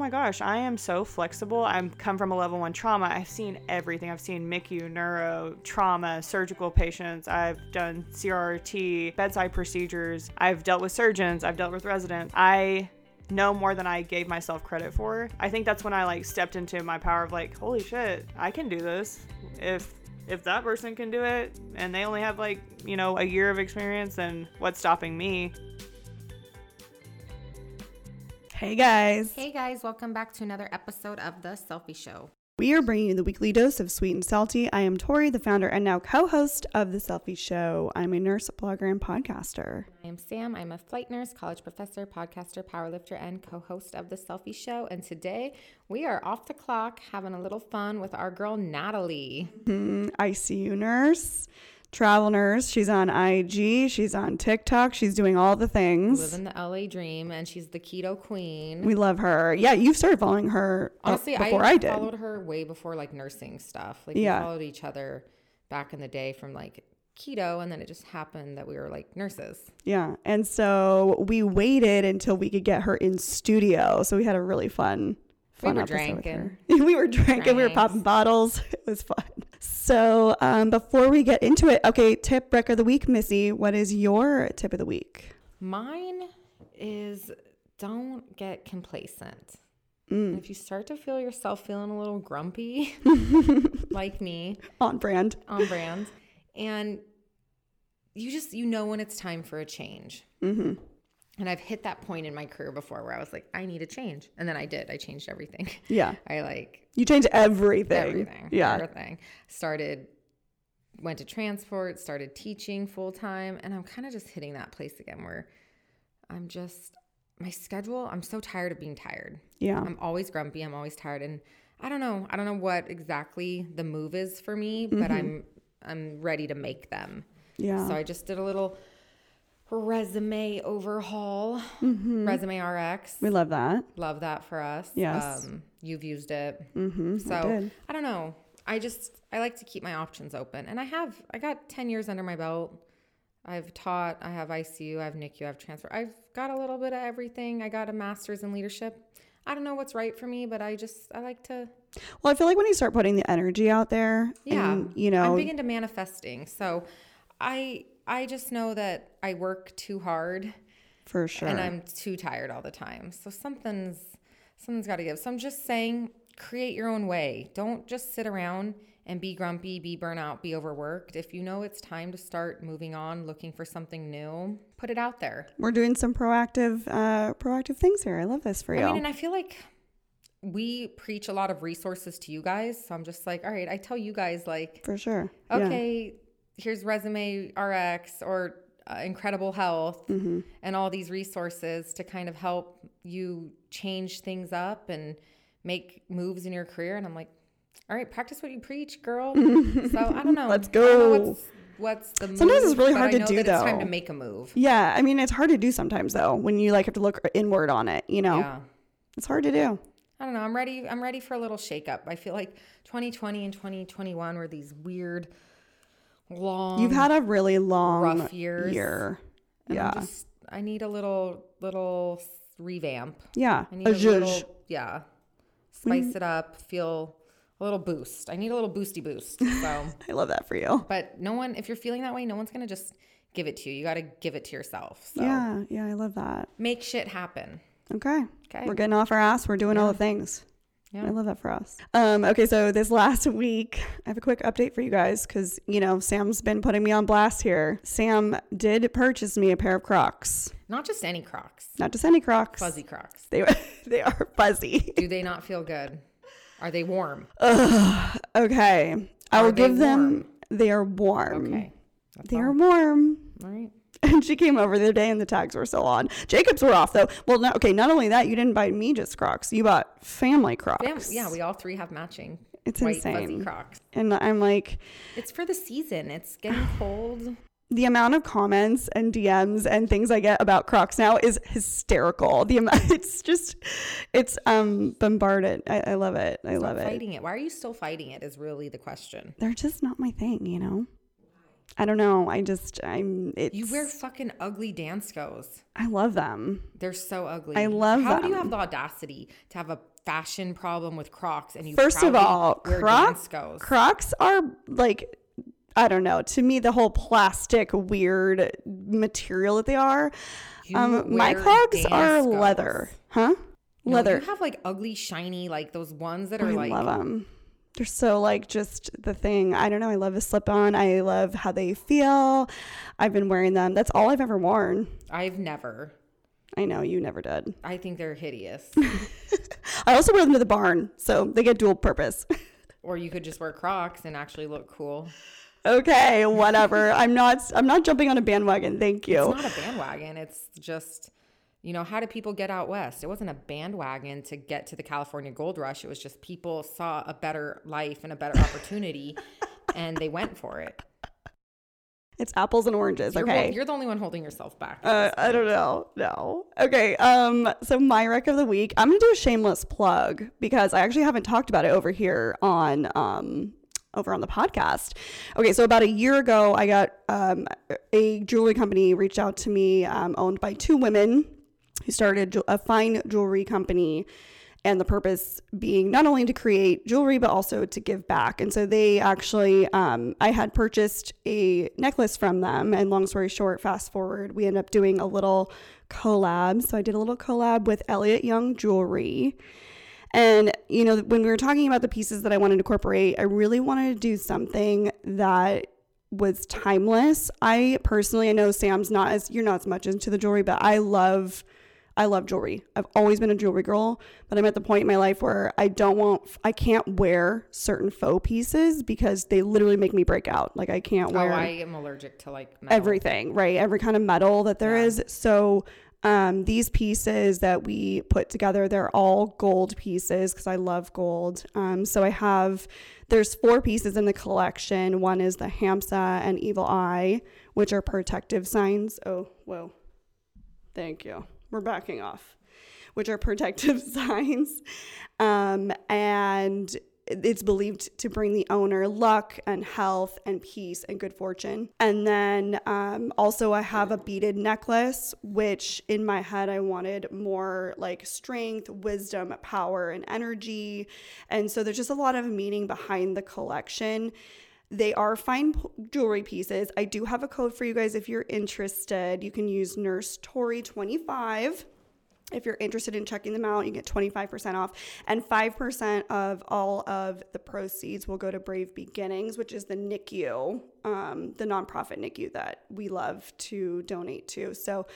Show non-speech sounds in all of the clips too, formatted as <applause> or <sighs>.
oh my gosh, I am so flexible. I'm come from a level one trauma. I've seen everything. I've seen MICU, neuro, trauma, surgical patients. I've done CRT, bedside procedures. I've dealt with surgeons. I've dealt with residents. I know more than I gave myself credit for. I think that's when I like stepped into my power of like, holy shit, I can do this. If if that person can do it and they only have like, you know, a year of experience, then what's stopping me? Hey guys. Hey guys, welcome back to another episode of The Cellfie Show. We are bringing you the weekly dose of sweet and salty. I am Tori, the founder and now co host of The Cellfie Show. I'm a nurse, blogger, and podcaster. I am Sam. I'm a flight nurse, college professor, podcaster, powerlifter, and co host of The Cellfie Show. And today we are off the clock having a little fun with our girl Natalie. Mm, ICU nurse travel nurse. She's on IG. She's on TikTok. She's doing all the things. Living the LA dream, and she's the keto queen. We love her. Yeah, you started following her uh, honestly before I, I, did. followed her way before like nursing stuff. Like Yeah. we followed each other back in the day from like keto, and then it just happened that we were like nurses. Yeah, and so we waited until we could get her in studio. So we had a really fun. We Fun were episode drinking. <laughs> we were drinking. We were popping bottles. <laughs> It was fun. So um, before we get into it, okay, tip wreck of the week, Missy. What is your tip of the week? Mine is don't get complacent. Mm. If you start to feel yourself feeling a little grumpy, <laughs> like me, On brand. on brand, and you just you know when it's time for a change. hmm And I've hit that point in my career before where I was like, I need a change, and then I did. I changed everything. Yeah, <laughs> I like you change everything. everything. Yeah. everything. Started, went to transport, started teaching full time, and I'm kind of just hitting that place again where I'm just my schedule. I'm so tired of being tired. Yeah. I'm always grumpy. I'm always tired, and I don't know. I don't know what exactly the move is for me, but I'm I'm ready to make them. Mm-hmm. Yeah. So I just did a little resume overhaul. Resume RX. we love that. Love that for us. Yes. Um, you've used it. Mm-hmm. So did. I don't know. I just I like to keep my options open, and I have I got ten years under my belt. I've taught. I have ICU. I have NICU. I have transfer. I've got a little bit of everything. I got a master's in leadership. I don't know what's right for me, but I just I like to. Well, I feel like when you start putting the energy out there, Yeah, and, you know, I'm big into manifesting. So I I just know that I work too hard for sure. and I'm too tired all the time. So something's something's got to give. So I'm just saying, create your own way. Don't just sit around and be grumpy, be burnout, be overworked. If you know it's time to start moving on, looking for something new, put it out there. We're doing some proactive, uh, proactive things here. I love this for you. I mean, and I feel like we preach a lot of resources to you guys. So I'm just like, all right, I tell you guys like for sure. Yeah. Here's Resume RX or uh, Incredible Health Mm-hmm. and all these resources to kind of help you change things up and make moves in your career. And I'm like, all right, practice what you preach, girl. <laughs> so I don't know. Let's know go. what's, what's the Sometimes move, it's really hard to do, that It's time to make a move. Yeah, I mean, it's hard to do sometimes though when you like have to look inward on it. You know, Yeah. it's hard to do. I don't know. I'm ready. I'm ready for a little shakeup. I feel like 2020 and 2021 were these weird, long. You've had a really long rough years. year. and yeah, I'm just, I need a little little revamp. yeah. I need A a, little, yeah, spice it up. Feel a little boost. I need a little boosty boost. So, <laughs> I love that for you. but no one, if you're feeling that way, no one's gonna just give it to you. You got to give it to yourself. So Yeah, yeah. I love that. make shit happen. Okay. Okay. We're getting off our ass. We're doing all the things. Yeah. I love that for us. Um, okay, so this last <laughs> week, I have a quick update for you guys because, you know, Sam's been putting me on blast here. Sam did purchase me a pair of Crocs. Not just any Crocs, Not just any Crocs. fuzzy Crocs. They, <laughs> they are fuzzy. Do they not feel good? Are they warm? Ugh, <sighs> okay. I will give them, they are warm. Okay. That's They all. are warm. All right. <laughs> And she came over the other day and the tags were still on. Jacob's were off though. Well, no, okay, not only that, you didn't buy me just Crocs. You bought family Crocs. Fam- yeah, we all three have matching It's white insane. fuzzy Crocs. And I'm like, It's for the season. It's getting <sighs> cold. the amount of comments and DMs and things I get about Crocs now is hysterical. The amount, <laughs> it's just, it's um bombarded. I, I love it. I love Stop it. fighting it. Why are you still fighting it? Is really the question. They're just not my thing, you know. I don't know. I just I'm it's You wear fucking ugly Danskos. I love them. They're so ugly. I love How do you have the audacity to have a fashion problem with Crocs and you First of all, wear Croc, Crocs are like I don't know. To me, the whole plastic weird material that they are. Um, my clogs are leather, huh? No, leather. You have like ugly, shiny, like those ones that are I like love them. They're so like just the thing. I don't know. I love the slip on. I love how they feel. I've been wearing them. That's all I've ever worn. I've never. I know you never did. I think they're hideous. <laughs> I also wear them to the barn, so they get dual purpose. <laughs> or you could just wear Crocs and actually look cool. okay, whatever. I'm not. I'm not jumping on a bandwagon. Thank you. It's not a bandwagon. It's just, you know, how did people get out west? It wasn't a bandwagon to get to the California gold rush. It was just people saw a better life and a better opportunity <laughs> and they went for it. It's apples and oranges. You're, okay. you're the only one holding yourself back. Uh, I don't know. No. Okay. Um. So my rec of the week, I'm gonna do a shameless plug because I actually haven't talked about it over here on um over on the podcast. Okay. So about a year ago, I got um a jewelry company reached out to me, um, owned by two women who started a fine jewelry company. And the purpose being not only to create jewelry, but also to give back. And so they actually, um, I had purchased a necklace from them. And long story short, fast forward, we ended up doing a little collab. So I did a little collab with Elliot Young Jewelry. And, you know, when we were talking about the pieces that I wanted to incorporate, I really wanted to do something that was timeless. I personally, I know Sam's not as, you're not as much into the jewelry, but I love, I love jewelry. I've always been a jewelry girl, but I'm at the point in my life where I don't want, I can't wear certain faux pieces because they literally make me break out. Like I can't oh, wear I am allergic to like metal. everything, right? Every kind of metal that there Yeah. is. So um, these pieces that we put together, they're all gold pieces because I love gold. Um, so I have, there's four pieces in the collection. One is the Hamsa and Evil Eye, which are protective signs. Oh, whoa. Thank you. We're backing off, which are protective <laughs> signs. Um, and it's believed to bring the owner luck and health and peace and good fortune. And then um, also, I have a beaded necklace, which in my head I wanted more like strength, wisdom, power, and energy. And so there's just a lot of meaning behind the collection. They are fine jewelry pieces. I do have a code for you guys if you're interested. You can use Nurse Tori 25 if you're interested in checking them out, you get 25% off. And 5% of all of the proceeds will go to Brave Beginnings, which is the NICU, um, the nonprofit NICU that we love to donate to. So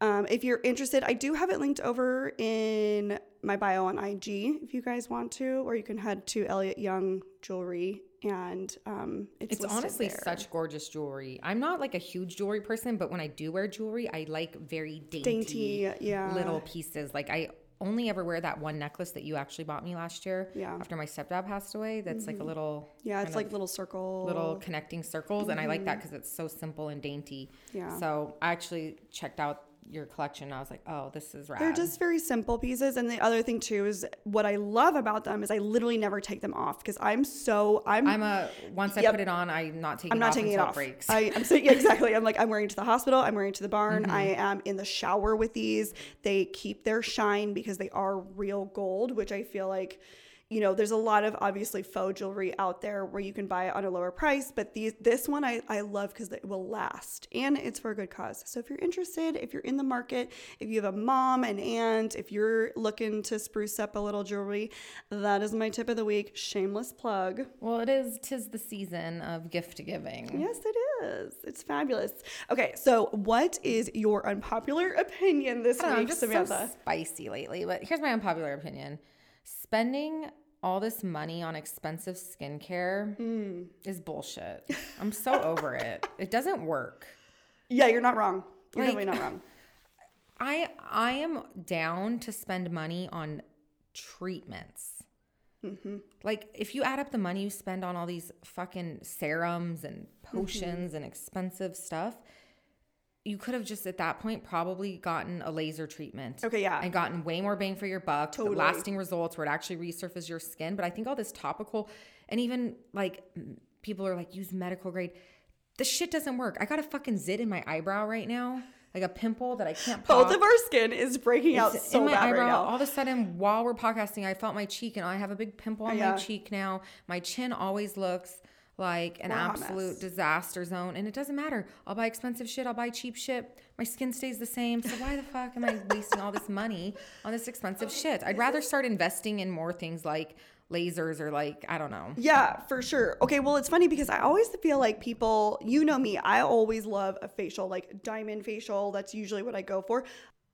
um, if you're interested, I do have it linked over in my bio on IG if you guys want to, or you can head to Elliot Young Jewelry and um, it's, It's honestly there. such gorgeous jewelry. I'm not like a huge jewelry person, but when I do wear jewelry, I like very dainty, dainty, yeah. little pieces. Like I only ever wear that one necklace that you actually bought me last year. Yeah. Mm-hmm. After my stepdad passed away, that's like a little Yeah, it's like little circle. little connecting circles, and I like that because it's so simple and dainty. Mm-hmm. Yeah. So I actually checked out your collection. I was like, oh, this is rad. They're just very simple pieces. And the other thing too is what I love about them is I literally never take them off because I'm so I'm I'm a once I Yep. put it on, I'm not taking. I'm it not off taking it off. breaks. I, I'm so, yeah, exactly. I'm like I'm wearing it to the hospital. I'm wearing it to the barn. Mm-hmm. I am in the shower with these. They keep their shine because they are real gold, which I feel like. You know, there's a lot of obviously faux jewelry out there where you can buy it on a lower price, but these this one I, I love because it will last and it's for a good cause. So if you're interested, if you're in the market, if you have a mom, an aunt, if you're looking to spruce up a little jewelry, that is my tip of the week. Shameless plug. well, it is. Tis the season of gift giving. Yes, it is. It's fabulous. Okay, so what is your unpopular opinion this I don't know, I'm week, just Samantha? so spicy lately. But here's my unpopular opinion: spending all this money on expensive skincare Hmm. is bullshit. I'm so over it. It doesn't work. yeah, you're not wrong. You're Like- definitely not wrong. <sighs> I I am down to spend money on treatments. Mm-hmm. Like if you add up the money you spend on all these fucking serums and Mm-hmm. potions and expensive stuff, you could have just at that point probably gotten a laser treatment. Okay, yeah. And gotten way more bang for your buck, the Totally. lasting results where it actually resurfaces your skin. But I think all this topical and even like people are like use medical grade. the shit doesn't work. I got a fucking zit in my eyebrow right now, like a pimple that I can't pop. Both of our skin is breaking out It's so in my bad eyebrow. right now. All of a sudden, while we're podcasting, I felt my cheek, and I have a big pimple on Yeah. my cheek now. My chin always looks like an hot absolute disaster zone, and it doesn't matter. I'll buy expensive shit. I'll buy cheap shit. My skin stays the same. So why the fuck am I <laughs> wasting all this money on this expensive shit? I'd rather start investing in more things like lasers or like I don't know. Yeah, for sure. Okay, well, it's funny because I always feel like people, you know me, I always love a facial, like diamond facial. That's usually what I go for.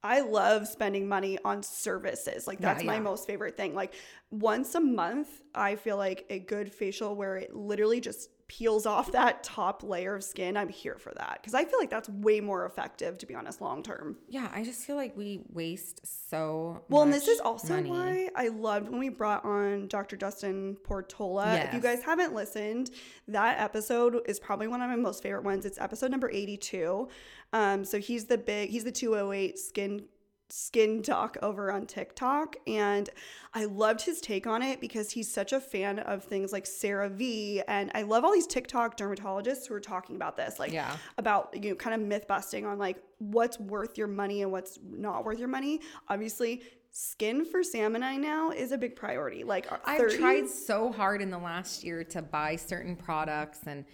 I love spending money on services. Like, Yeah, that's my most favorite thing. Like, once a month, I feel like a good facial where it literally just peels off that top layer of skin. I'm here for that because I feel like that's way more effective, to be honest, long term. Yeah, I just feel like we waste so Well, and this is also money. why I loved when we brought on Dr. Dustin Portela. If you guys haven't listened, that episode is probably one of my most favorite ones. It's episode number 82. Um, so he's the big, he's the 208 skin skin doc over on TikTok and I loved his take on it because he's such a fan of things like CeraVe and I love all these TikTok dermatologists who are talking about this like Yeah. about you know kind of myth busting on like what's worth your money and what's not worth your money. Obviously, skin for Sam and I now is a big priority. Like uh, I've tried so hard in the last year to buy certain products and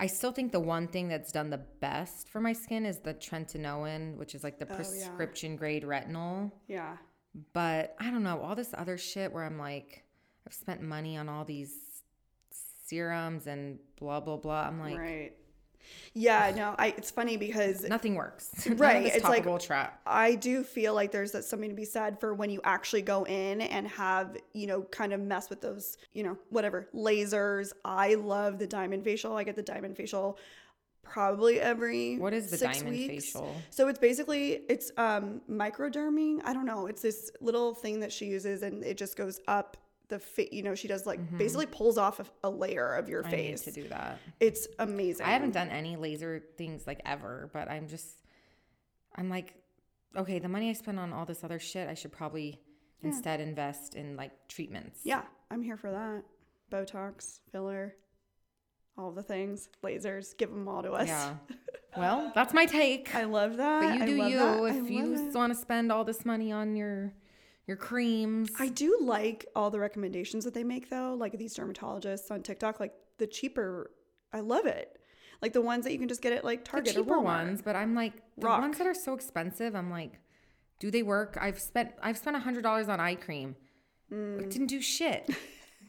I still think the one thing that's done the best for my skin is the tretinoin, which is like the Oh, yeah. prescription grade retinol. Yeah. But I don't know, all this other shit where I'm like, I've spent money on all these serums and blah, blah, blah. I'm like, right. Yeah, no, I it's funny because nothing works. <laughs> Right, it's like- trap. I do feel like there's that something to be said for when you actually go in and have, you know, kind of mess with those, you know, whatever, lasers. I love the diamond facial. I get the diamond facial probably every What is the six diamond weeks. facial? So it's basically it's um microderming. I don't know. It's this little thing that she uses and it just goes up the fit, you know, she does like basically pulls off a, layer of your Mm-hmm. I need face. to do that. It's amazing. I haven't done any laser things like ever, but I'm just, I'm like, okay, the money I spend on all this other shit, I should probably instead invest in like treatments. Yeah, I'm here for that. Botox, filler, all the things, lasers, give them all to us. Yeah. <laughs> Well, that's my take. I love that. But you do you. that. If you want to spend all this money on your your creams, I do like all the recommendations that they make though, like these dermatologists on TikTok, like the cheaper. I love it. Like the ones that you can just get at like the Target or cheaper Walmart. ones, but I'm like the Rock. ones that are so expensive. I'm like, do they work? I've spent I've spent a hundred dollars on eye cream. Mm. It didn't do shit. <laughs>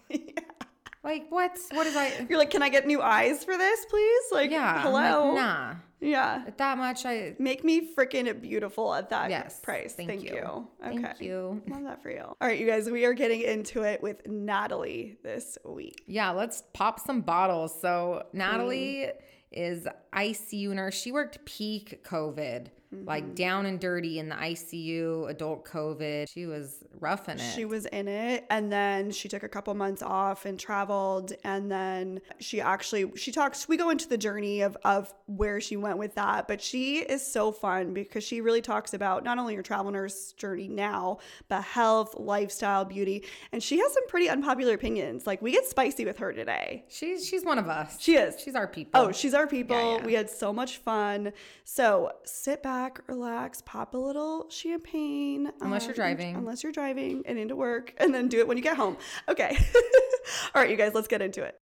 <laughs> Like what? What is I? <laughs> You're like, can I get new eyes for this, please? Like, Yeah. Hello. Like, nah. Yeah. At that much, I Make me freaking beautiful at that Yes, price. thank Thank, you. you. Okay. Thank you. Love that for you. All right, you guys, we are getting into it with Natalie this week. Yeah, let's pop some bottles. So Natalie mm. is ICU nurse. She worked peak COVID, like mm-hmm. down and dirty in the ICU, adult COVID. She was roughing it. She was in it and then she took a couple months off and traveled and then she actually she talks we go into the journey of of where she went with that but she is so fun because she really talks about not only her travel nurse journey now but health lifestyle beauty and she has some pretty unpopular opinions like we get spicy with her today she's she's one of us. She is. She's our people. Oh, she's our people. Yeah, yeah. We had so much fun. So sit back, relax, pop a little champagne. Unless you're um, driving. Unless you're driving and into work, and then do it when you get home. Okay. <laughs> All right, you guys, let's get into it.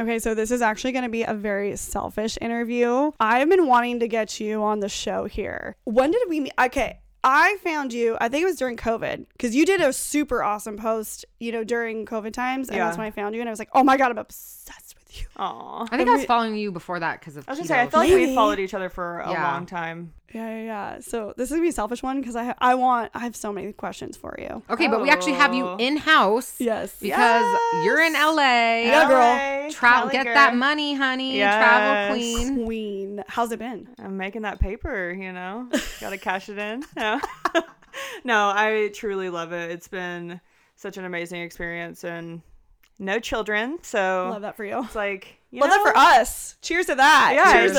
Okay, so this is actually going to be a very selfish interview. I've been wanting to get you on the show here. When did we meet? Okay, I found you, I think it was during COVID, because you did a super awesome post, you know, during COVID times. And Yeah. that's when I found you. And I was like, oh my God, I'm obsessed with you. <laughs> Aw. I think I was following you before that because of I was gonna keto. say, I feel like we Maybe. followed each other for a Yeah. long time. Yeah, yeah, yeah. So this is going to be a selfish one because I, ha- I want, I have so many questions for you. okay, but we actually have you Oh. in house. Yes. Because you're in LA. Yeah, girl. Travel, get girl. that money, honey. Travel queen. Queen. How's it been? I'm making that paper, you know. <laughs> Got to cash it in. <laughs> No. no, I truly love it. It's been such an amazing experience and no children, so Love that for you. it's like you Love that for us. Cheers to that. Yeah, cheers,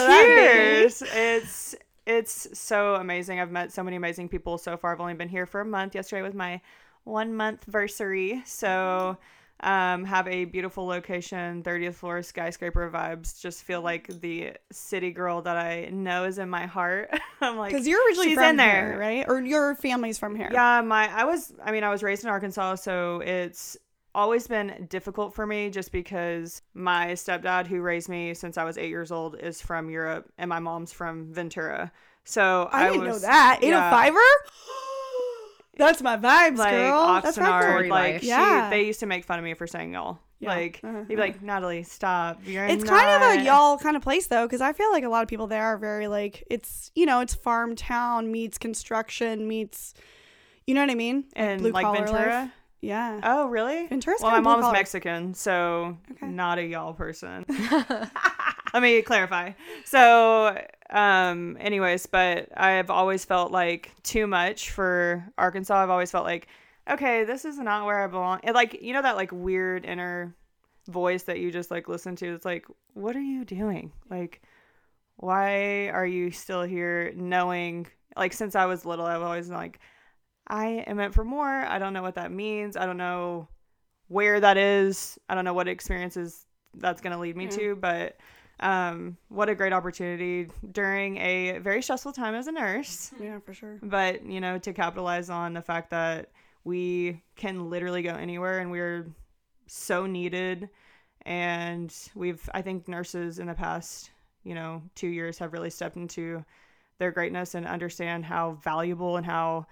that. It's it's so amazing. I've met so many amazing people so far. I've only been here for a month. Yesterday was my one month versary. So um, have a beautiful location, 30th floor skyscraper vibes. Just feel like the city girl that I know is in my heart. <laughs> I'm like, Because you're originally she's from in there. here, right? Or your family's from here. Yeah, my I was I mean I was raised in Arkansas, so it's always been difficult for me just because my stepdad who raised me since I was 8 years old is from Europe and my mom's from Ventura. So I, I, didn't was, know that. Eight yeah, oh fiver? <gasps> That's my vibes, like girl. That's Oxnard, Rockford. like life. she, Yeah. they used to make fun of me for saying y'all. Yeah. Like Uh-huh, they'd be like, Natalie, stop. You're It's kind of a y'all kind of place though, because I feel like a lot of people there are very like it's you know it's farm town meets construction meets, you know what I mean? and blue like collar Ventura. life. Yeah. Oh, really? Ventura's well, my mom's collar. Mexican, so Okay. not a y'all person. <laughs> <laughs> Let me clarify. So, um, anyways, but I've always felt like too much for Arkansas. I've always felt like, okay, this is not where I belong. And like, you know, that like weird inner voice that you just like listen to. It's like, what are you doing? Like, why are you still here knowing like since I was little I've always been like I am meant for more. I don't know what that means. I don't know where that is. I don't know what experiences that's going to lead me Yeah. to, but um what a great opportunity during a very stressful time as a nurse. Yeah, for sure. But, you know, to capitalize on the fact that we can literally go anywhere and we're so needed and we've I think nurses in the past, you know, 2 years have really stepped into their greatness and understand how valuable and how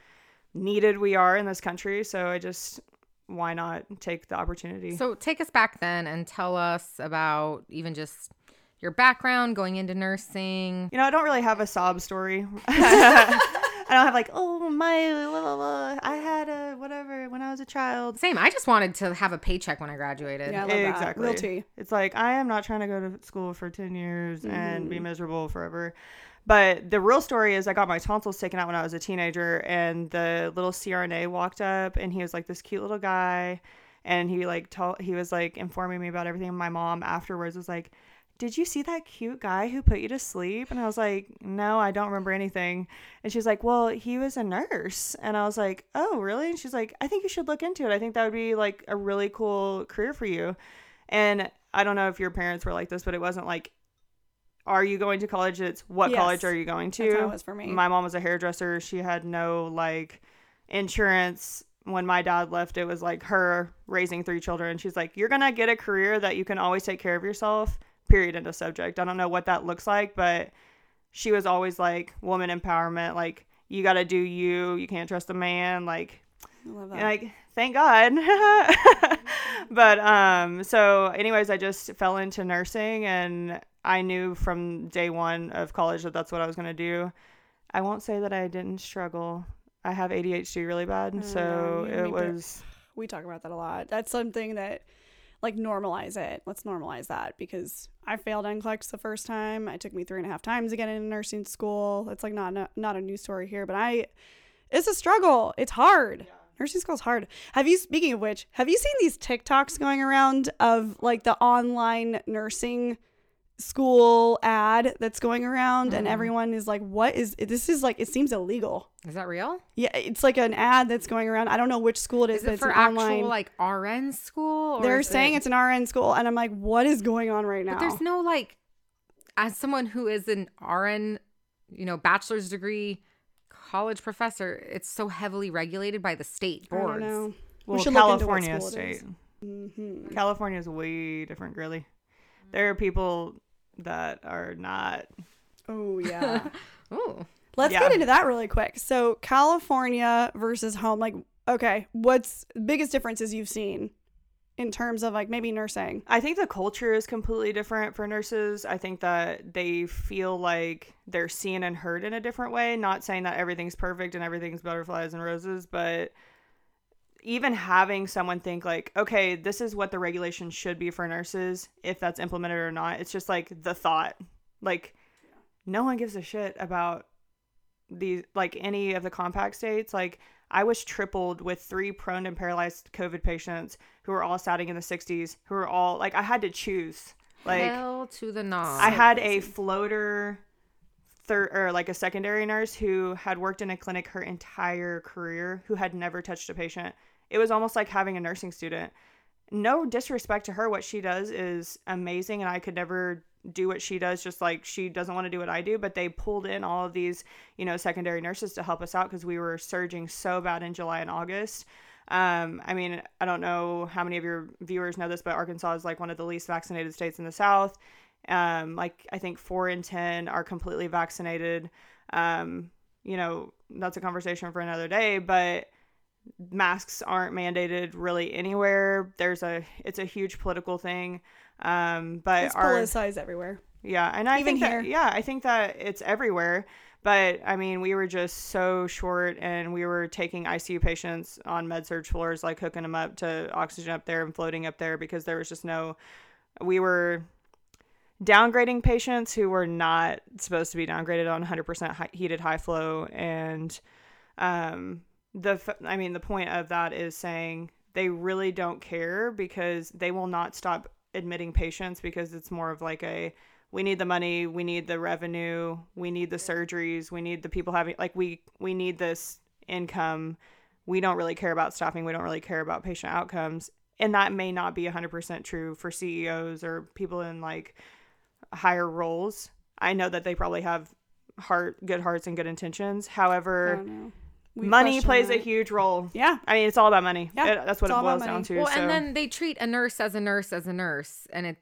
needed we are in this country. So I just why not take the opportunity? So take us back then and tell us about even just your background going into nursing. you know, I don't really have a sob story. <laughs> I don't have like, oh my, blah, blah, blah. I had a whatever when I was a child. Same. I just wanted to have a paycheck when I graduated. Yeah, I love that. Exactly. Real tea. It's like I am not trying to go to school for 10 years and Mm-hmm. be miserable forever. But the real story is I got my tonsils taken out when I was a teenager and the little CRNA walked up and he was like this cute little guy and he like told he was like informing me about everything. My mom afterwards was like, "Did you see that cute guy who put you to sleep?" And I was like, "No, I don't remember anything." And she's like, "Well, he was a nurse." And I was like, "Oh, really?" And she's like, "I think you should look into it. I think that would be like a really cool career for you." And I don't know if your parents were like this, but it wasn't like, are you going to college? It's what Yes. college are you going to? That's how it was for me. My mom was a hairdresser. She had no like insurance. When my dad left, it was like her raising three children. She's like, you're going to get a career that you can always take care of yourself, period, end of subject. I don't know what that looks like, but she was always like, woman empowerment. Like, you got to do you. You can't trust a man. Like, love that. like thank god <laughs> but um so anyways i just fell into nursing and i knew from day one of college that that's what i was going to do i won't say that i didn't struggle i have adhd really bad Oh, so it was we talk about that a lot. That's something that like normalize it. Let's normalize that because I failed NCLEX the first time. It took me three and a half times to get into nursing school. It's like not not a new story here, but I it's a struggle. It's hard. Nursing school's hard. Have you speaking of which, have you seen these TikToks going around of like the online nursing school ad that's going around and everyone is like what is this is like it seems illegal. Is that real? Yeah, it's like an ad that's going around. I don't know which school it is, Is but it it's for an actual online. like RN school? Or They're saying it- it's an RN school, and I'm like, what is going on right now? But there's no like, as someone who is an RN, you know, bachelor's degree college professor, it's so heavily regulated by the state I don't boards. know. well should look into what california state is. Mhm. california is way different girly there are people that are not Oh yeah. <laughs> oh. Let's Yeah. get into that really quick. So California versus home, like, okay, what's biggest differences you've seen in terms of like maybe nursing? I think the culture is completely different for nurses. I think that they feel like they're seen and heard in a different way. Not saying that everything's perfect and everything's butterflies and roses, but even having someone think like, okay, this is what the regulation should be for nurses, if that's implemented or not. It's just like the thought. Like no one gives a shit about these like any of the compact states. Like I was tripled with three prone and paralyzed COVID patients who were all starting in the 60s, who were all like I had to choose. Like Hell to the knob. I had a floater third or like a secondary nurse who had worked in a clinic her entire career who had never touched a patient it was almost like having a nursing student. No disrespect to her, what she does is amazing, and I could never do what she does just like she doesn't want to do what I do but they pulled in all of these you know secondary nurses to help us out because we were surging so bad in July and August. Um, I mean I don't know how many of your viewers know this but Arkansas is like one of the least vaccinated states in the south. Um, like I think 4 in 10 are completely vaccinated. Um, you know that's a conversation for another day but masks aren't mandated really anywhere there's a it's a huge political thing um, but It's our politicized everywhere. yeah, and I Even think here. that yeah, I think that it's everywhere. But I mean, we were just so short, and we were taking ICU patients on med surg floors, like hooking them up to oxygen up there and floating up there because there was just no. We were downgrading patients who were not supposed to be downgraded on 100% heated high flow, and um, the I mean, the point of that is saying they really don't care because they will not stop admitting patients because it's more of like a we need the money, we need the revenue, we need the surgeries, we need the people having like we we need this income. We don't really care about staffing, we don't really care about patient outcomes. And that may not be 100% true for CEOs or people in like higher roles. I know that they probably have heart good hearts and good intentions. However. We money question plays a huge role. Yeah. I mean, it's all about money. Yeah, It- that's what it's it boils down to. Well, so. and then they treat a nurse as a nurse as a nurse, and it's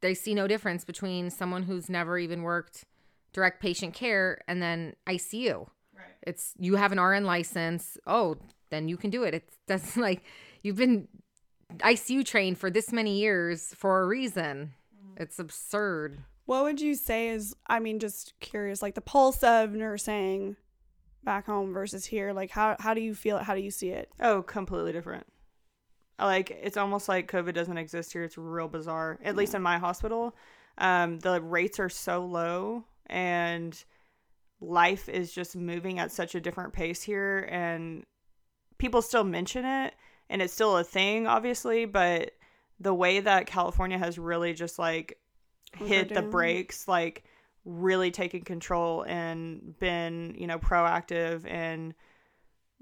they see no difference between someone who's never even worked direct patient care and then ICU. Right. It's you have an RN license. Oh, then you can do it. It's <laughs> that's like you've been ICU trained for this many years for a reason. Mm-hmm. It's absurd. What would you say is, I mean, just curious, like the pulse of nursing back home versus here? Like, how, how do you feel it? How do you see it? Oh, completely different. Like it's almost like COVID doesn't exist here. It's real bizarre. At least in my hospital, um, the rates are so low, and life is just moving at such a different pace here. And people still mention it, and it's still a thing, obviously. But the way that California has really just like hit the brakes, like really taken control and been, you know, proactive and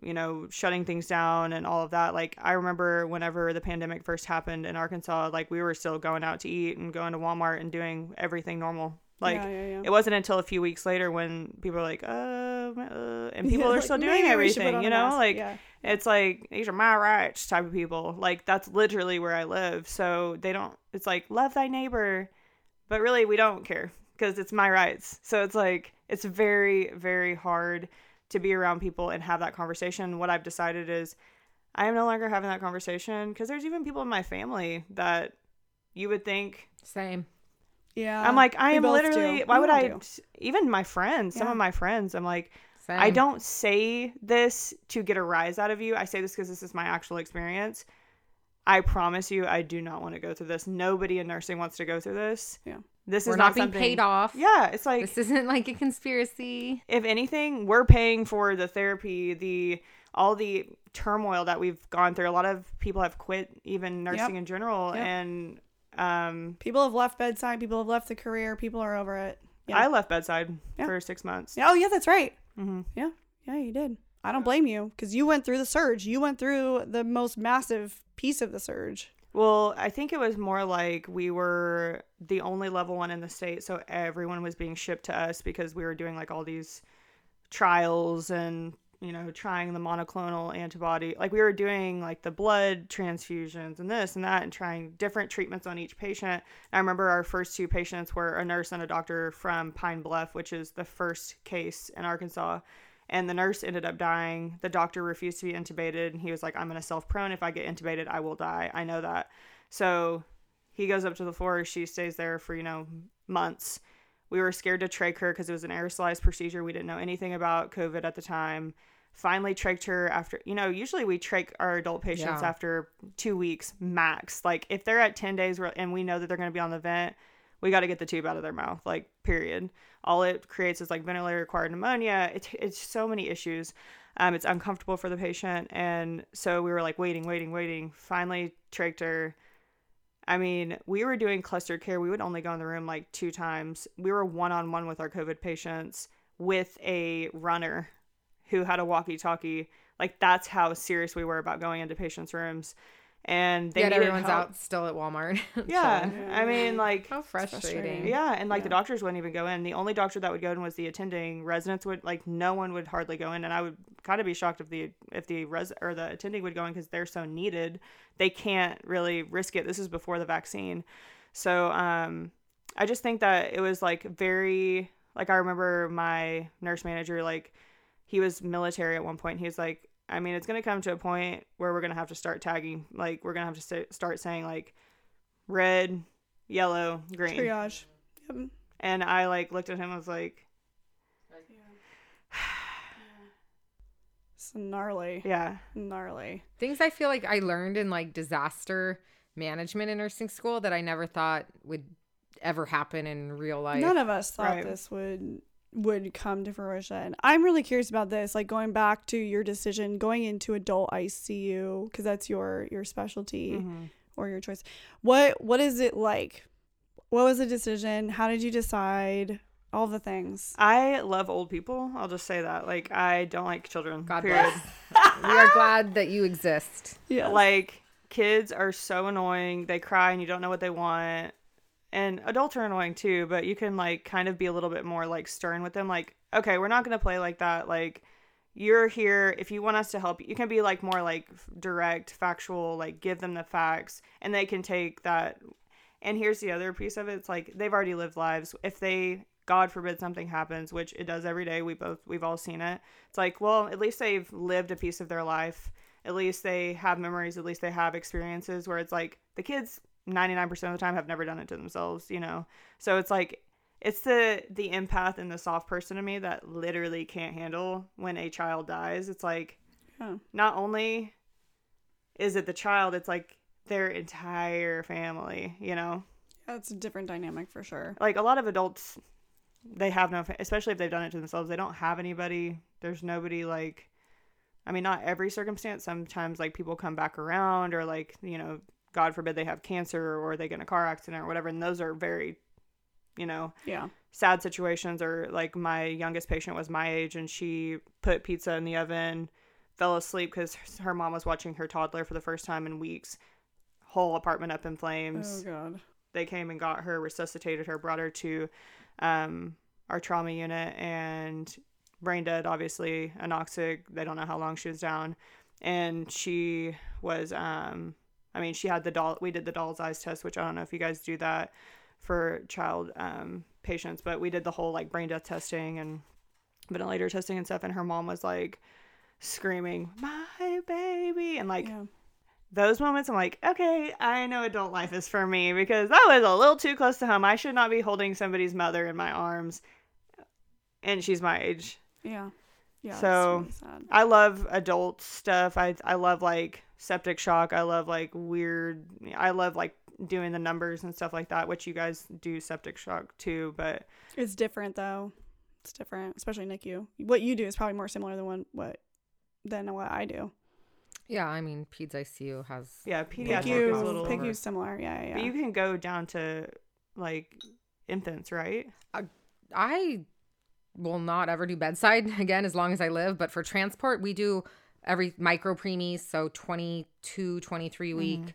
you know, shutting things down and all of that. Like I remember whenever the pandemic first happened in Arkansas, like we were still going out to eat and going to Walmart and doing everything normal. Like yeah, yeah, yeah. it wasn't until a few weeks later when people were like, uh, uh and people are like, still doing maybe we should put everything, you know? Like it's like these are my rights type of people. Like that's literally where I live. So they don't it's like love thy neighbor, but really we don't care because it's my rights. So it's like it's very very hard to be around people and have that conversation. What I've decided is I am no longer having that conversation because there's even people in my family that you would think Same. yeah. I'm like I am literally do. why We would I do. even my friends, some of my friends, I'm like Same. I don't say this to get a rise out of you. I say this because this is my actual experience. I promise you, I do not want to go through this. Nobody in nursing wants to go through this. Yeah. This We're is not, not, being paid off. Yeah, it's like This isn't like a conspiracy. if anything, we're paying for the therapy, the all the turmoil that we've gone through. A lot of people have quit, even nursing in general, Yep. and um, People have left bedside. People have left the career. People are over it. Yeah. I left bedside Yeah. for six months. Yeah, Oh, yeah, that's right. hmm Yeah, yeah, you did. I don't blame you because you went through the surge. You went through the most massive piece of the surge. Well, I think it was more like we were the only level one in the state, so everyone was being shipped to us because we were doing like all these trials and you know trying the monoclonal antibody. Like we were doing like the blood transfusions and this and that and trying different treatments on each patient. I remember our first two patients were a nurse and a doctor from Pine Bluff, which is the first case in Arkansas and the nurse ended up dying. The doctor refused to be intubated, and he was like, "I'm gonna self prone. If I get intubated, I will die. I know that." So he goes up to the floor. She stays there for you know months. We were scared to trach her because it was an aerosolized procedure. We didn't know anything about COVID at the time. Finally, trached her after you know. Usually, we trach our adult patients Yeah. after two weeks max. Like if they're at ten days and we know that they're going to be on the vent, we got to get the tube out of their mouth. Like period all it creates is like ventilator acquired pneumonia. It, it's so many issues. Um, it's uncomfortable for the patient. And so we were like waiting, waiting, waiting. Finally, trached her. I mean, we were doing cluster care. We would only go in the room like two times. We were one on one with our COVID patients with a runner who had a walkie talkie. Like that's how serious we were about going into patients' rooms. And they Yet everyone's help. out still at Walmart. <laughs> Yeah. chilling. I mean like How frustrating. frustrating. yeah, and like the doctors wouldn't even go in. The only doctor that would go in was the attending. Residents would like no one would hardly go in, and I would kind of be shocked if the if the res or the attending would go in because they're so needed. They can't really risk it. This is before the vaccine, so um, I just think that it was like very like I remember my nurse manager like he was military at one point. He was like, I mean, it's gonna come to a point where we're gonna have to start tagging. Like we're gonna have to sta- start saying like red, yellow, green. Triage. Yep. And I like looked at him. I was like, <sighs> It's gnarly. yeah, Gnarly. Things I feel like I learned in like disaster management in nursing school that I never thought would ever happen in real life. None of us thought Right. this would would come to fruition. I'm really curious about this, like going back to your decision going into adult ICU because that's your your specialty Mm-hmm. or your choice. What what is it like? What was the decision? How did you decide? All the things. I love old people. I'll just say that. Like I don't like children. God period. bless. <laughs> we are glad that you exist. Yeah. Like kids are so annoying. They cry and you don't know what they want. And adults are annoying too, but you can like kind of be a little bit more like stern with them. Like, okay, we're not gonna play like that. Like, you're here if you want us to help you. You can be like more like direct, factual. Like, give them the facts, and they can take that. And here's the other piece of it. It's like they've already lived lives. If they God forbid something happens, which it does every day. We both we've all seen it. It's like, well, at least they've lived a piece of their life. At least they have memories. At least they have experiences where it's like the kids 99% of the time have never done it to themselves, you know. So it's like it's the the empath and the soft person to me that literally can't handle when a child dies. It's like Yeah. not only is it the child, it's like their entire family, you know Yeah, That's a different dynamic for sure. like a lot of adults they have no especially if they've done it to themselves they don't have anybody there's nobody like i mean not every circumstance sometimes like people come back around or like you know god forbid they have cancer or they get in a car accident or whatever and those are very you know Yeah. sad situations or like my youngest patient was my age and she put pizza in the oven fell asleep because her mom was watching her toddler for the first time in weeks whole apartment up in flames Oh god. they came and got her, resuscitated her, brought her to um, our trauma unit, and brain dead, obviously, anoxic. They don't know how long she was down. And she was, um, I mean, she had the doll, we did the doll's eyes test, which I don't know if you guys do that for child um, patients, but we did the whole like brain death testing and ventilator testing and stuff. And her mom was like screaming, my baby. And like, Yeah. those moments I'm like, okay, I know adult life is for me because that was a little too close to home. I should not be holding somebody's mother in my arms. And she's my age. Yeah. Yeah. So- really. I love adult stuff. I I love like septic shock. I love like weird I love like doing the numbers and stuff like that, which you guys do septic shock too, but It's different though. It's different, especially NICU. What you do is probably more similar than what, what than what I do. Yeah, I mean, Peds ICU has. yeah, pediatric PICU, is a little PICU's similar. Yeah, yeah. But yeah. you can go down to like infants, right? I will not ever do bedside <laughs> again as long as I live, but for transport, we do every micro preemies, so 22, 23 week mm-hmm.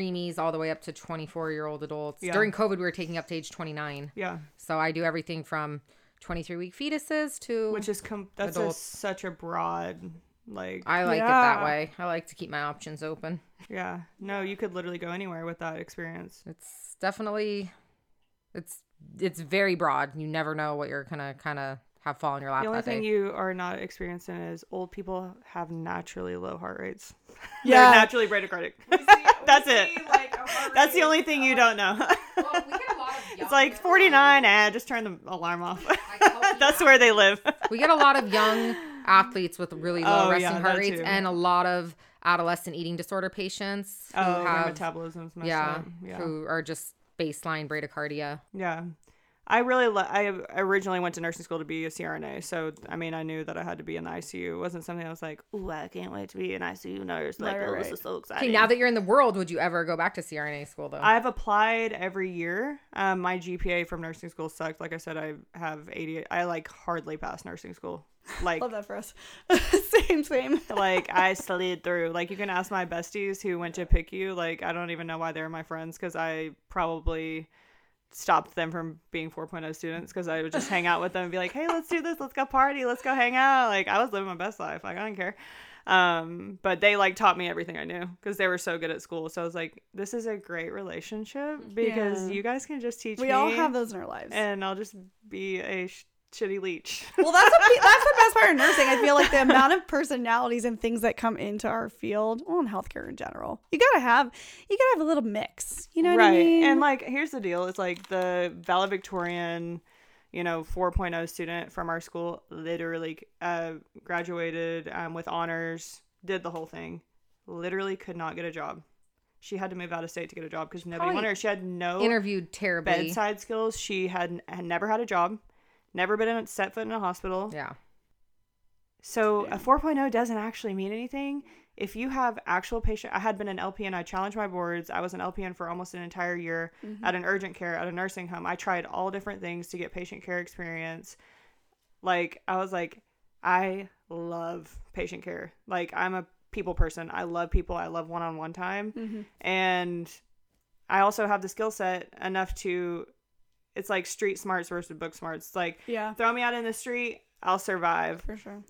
preemies, all the way up to 24 year old adults. Yeah. During COVID, we were taking up to age 29. Yeah. So I do everything from 23 week fetuses to. Which is com- that's a, such a broad like I like it that way. I like to keep my options open. Yeah. No, you could literally go anywhere with that experience. It's definitely, it's it's very broad. You never know what you're gonna kind of have fall in your lap The only that thing day. you are not experiencing is old people have naturally low heart rates. <laughs> Yeah. They're naturally bradycardic. <laughs> That's it. That's the only thing you don't know. <laughs> it's like 49, eh, just turn the alarm off. That's where they live. we get a lot of young athletes with really low Oh, resting yeah, heart rates too. and a lot of adolescent eating disorder patients who oh, have metabolism's yeah. Yeah. who are just baseline bradycardia. Yeah. I really li- I originally went to nursing school to be a CRNA, so I mean I knew that I had to be in the ICU. It wasn't something I was like, "Ooh, I can't wait to be an ICU nurse." Like, Right, oh, right, this is so exciting. Okay, now that you're in the world, would you ever go back to CRNA school though? I've applied every year. Um, my GPA from nursing school sucked. Like I said, I have 80. I like hardly passed nursing school. like Love that for us. <laughs> same, same. like I slid through. Like you can ask my besties who went to pick you. Like I don't even know why they're my friends because I probably stopped them from being 4.0 students because I would just hang out with them and be like, hey, let's do this, let's go party, let's go hang out. Like I was living my best life. Like I don't care. Um, but they like taught me everything I knew because they were so good at school. So I was like, this is a great relationship because Yeah. you guys can just teach We me. all have those in our lives. and I'll just be a sh- shitty leech. <laughs> well, that's the, that's the best part of nursing. I feel like the <laughs> amount of personalities and things that come into our field, well, in healthcare in general, you gotta have, you gotta have a little mix. You know what right. I mean? And like, here's the deal: it's like the valedictorian, you know, 4.0 student from our school, literally uh, graduated um, with honors, did the whole thing, literally could not get a job. She had to move out of state to get a job because nobody Probably wanted her. She had no Interviewed terribly. bedside skills. She had had never had a job, never been in, set foot in a hospital. Yeah. So a 4.0 doesn't actually mean anything. If you have actual patient, I had been an LPN. I challenged my boards. I was an LPN for almost an entire year at an urgent care at a nursing home. I tried all different things to get patient care experience. Like I was like, I love patient care. Like I'm a people person. I love people. I love one-on-one time, Mhm. and I also have the skill set enough to. It's like street smarts versus book smarts. It's like yeah, throw me out in the street, I'll survive for sure.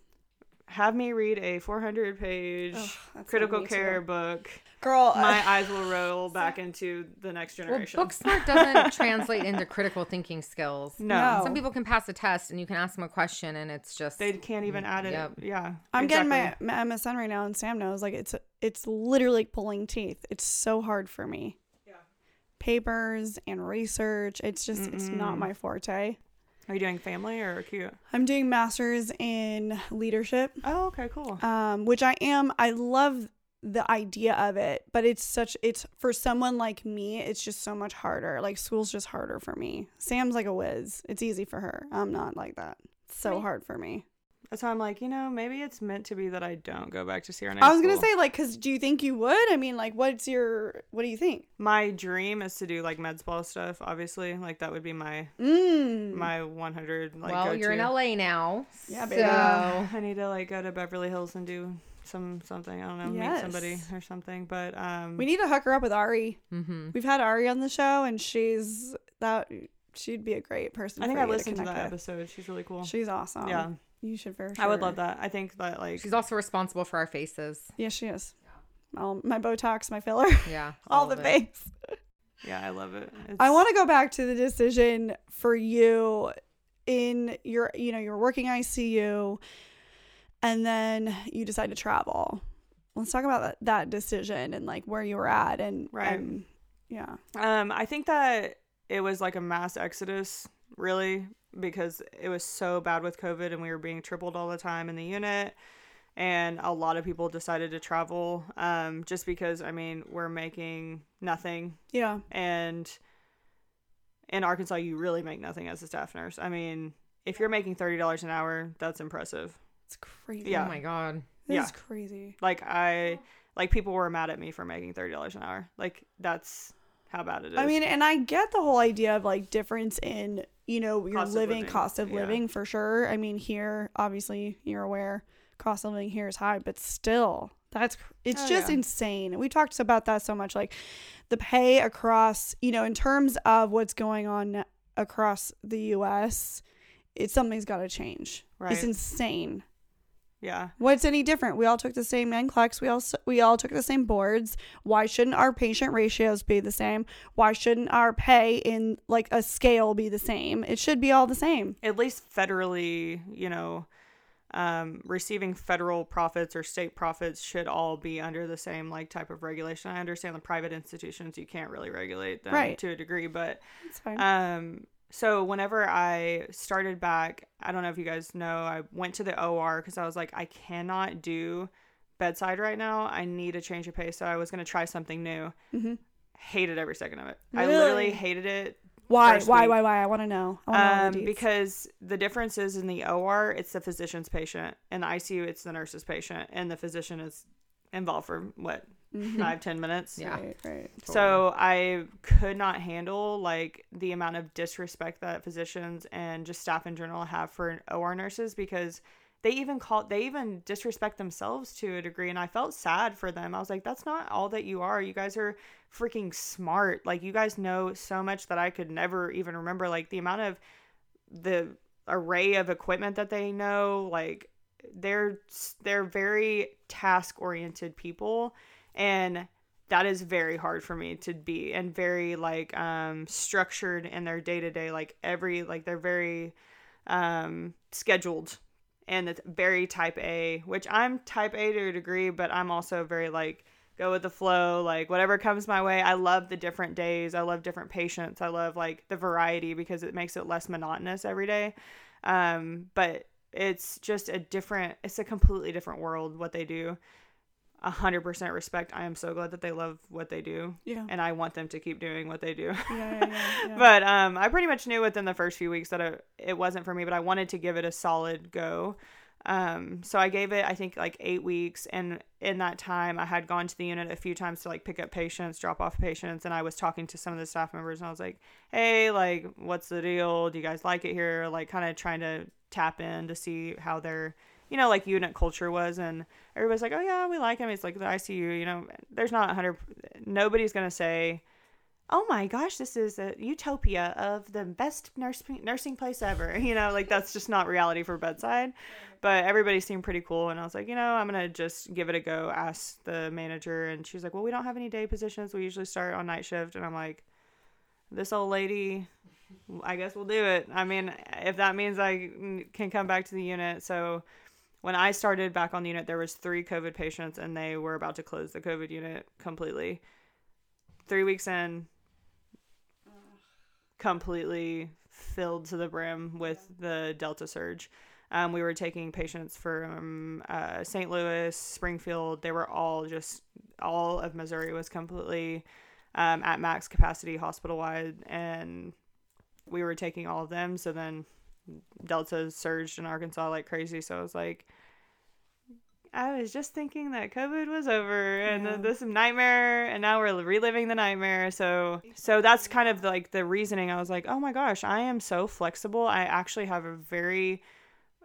have me read a 400 page Ugh, critical me too. care book Girl, uh, my eyes will roll <laughs> back into the next Well, generation book smart doesn't <laughs> translate into critical thinking skills. no, No. Some people can pass a test and you can ask them a question and it's just they can't even add it Yep. yeah I'm exactly. getting my, my MSN right now, and Sam knows like it's it's literally pulling teeth. It's so hard for me. Papers and research. It's just it's not my forte. are you doing family or acute I'm doing masters in leadership, oh okay cool um, which I am. I love the idea of it, but it's such it's for someone like me. It's just so much harder. Like school's just harder for me. Sam's like a whiz. It's easy for her. I'm not like that. It's so Me- hard for me. That's why i'm like you know maybe it's meant to be that i don't go back to Sierra. I was gonna school. say like, cause do you think you would? I mean, like, what's your what do you think? my dream is to do like med spa stuff obviously like that would be my Mm. my 100 like well, go you're in. LA now. Yeah, so baby. Yeah, I need to like go to Beverly Hills and do some something. I don't know, meet somebody or something. But um, we need to hook her up with Ari. Mhm. We've had Ari on the show, and she's that she'd be a great person. I think for I you listened to, connect that with. episode. She's really cool. She's awesome. yeah, you should for sure. I would love that. I think that like She's also responsible for our faces. Yeah, she is. All my Botox, my filler, <laughs> Yeah. all the of things. yeah, I love it. It's, I want to go back to the decision for you in your, you know, you're working ICU and then you decide to travel. Let's talk about that, that decision and like where you were at and, Right. and yeah. Um, I think that it was like a mass exodus, really, because it was so bad with COVID and we were being tripled all the time in the unit. And a lot of people decided to travel um, just because, I mean, we're making nothing Yeah. and in Arkansas, you really make nothing as a staff nurse. I mean, if you're making thirty dollars an hour, that's impressive. It's crazy. Yeah. Oh my god. This yeah. is crazy. Like I, like people were mad at me for making thirty dollars an hour. Like that's how bad it is. I mean, and I get the whole idea of like difference in, you know, your Cost living, living, cost of yeah. living for sure. I mean, here, obviously, you're aware, cost of living here is high, but still, that's it's Oh, just yeah. insane. We talked about that so much, like the pay across, you know, in terms of what's going on across the U.S. It's something's got to change. Right. It's insane. Yeah, What's any different? We all took the same NCLEX. We all we all took the same boards. Why shouldn't our patient ratios be the same? Why shouldn't our pay in like a scale be the same? It should be all the same. at least federally, you know, um, receiving federal profits or state profits should all be under the same like type of regulation. I understand the private institutions you can't really regulate them Right. to a degree, but It's fine. Um, so whenever I started back, I don't know if you guys know, I went to the OR because I was like, I cannot do bedside right now. I need a change of pace. So I was gonna try something new. Mhm. Hated every second of it. I literally Really? hated it. why? Why? Why? Why? I want to know. I know Um, the because the difference is in the OR, it's the physician's patient. In the ICU, it's the nurse's patient, and the physician is involved for what Mhm. five ten minutes. Yeah. Right, right. So I could not handle like the amount of disrespect that physicians and just staff in general have for OR nurses because they even call they even disrespect themselves to a degree and i felt sad for them i was like that's not all that you are you guys are freaking smart like you guys know so much that i could never even remember like the amount of the array of equipment that they know like they're they're very task oriented people and that is very hard for me to be and very like um structured in their day to day like every like they're very um scheduled and it's very type A, which I'm type A to a degree, but I'm also very like go with the flow, like whatever comes my way. I love the different days. I love different patients. I love like the variety because it makes it less monotonous every day. Um, but it's just a different, it's a completely different world what they do. A hundred percent respect. I am so glad that they love what they do. Yeah. And I want them to keep doing what they do. Yeah, yeah, <laughs> yeah, yeah. but um, I pretty much knew within the first few weeks that it, it wasn't for me, but I wanted to give it a solid go. Um, so I gave it, I think, like eight weeks. And in that time, I had gone to the unit a few times to like pick up patients, drop off patients. And I was talking to some of the staff members and I was like, hey, like, what's the deal? Do you guys like it here? Like, kind of trying to tap in to see how their, you know, like unit culture was. And everybody's like, oh, yeah, we like him. It's like the ICU, you know, there's not 100, nobody's to say, oh my gosh, this is a utopia of the best nurse, nursing place ever. <laughs> You know, like that's just not reality for bedside. But everybody seemed pretty cool. And I was like, you know, I'm to just give it a go. Ask the manager. And she's like, well, we don't have any day positions. We usually start on night shift. And I'm like, this old lady, I guess we'll do it. I mean, if that means I can come back to the unit. So when I started back on the unit, there was three COVID patients and they were about to close the COVID unit completely. Three weeks in, completely filled to the brim with the Delta surge. Um, we were taking patients from uh, St. Louis, Springfield. They were all just, all of Missouri was completely um, at max capacity hospital wide. And we were taking all of them. So then Delta surged in Arkansas like crazy. So I was like, I was just thinking that COVID was over and Yeah. this nightmare, and now we're reliving the nightmare. So, so that's kind of like the reasoning. I was like, oh my gosh, I am so flexible. I actually have a very,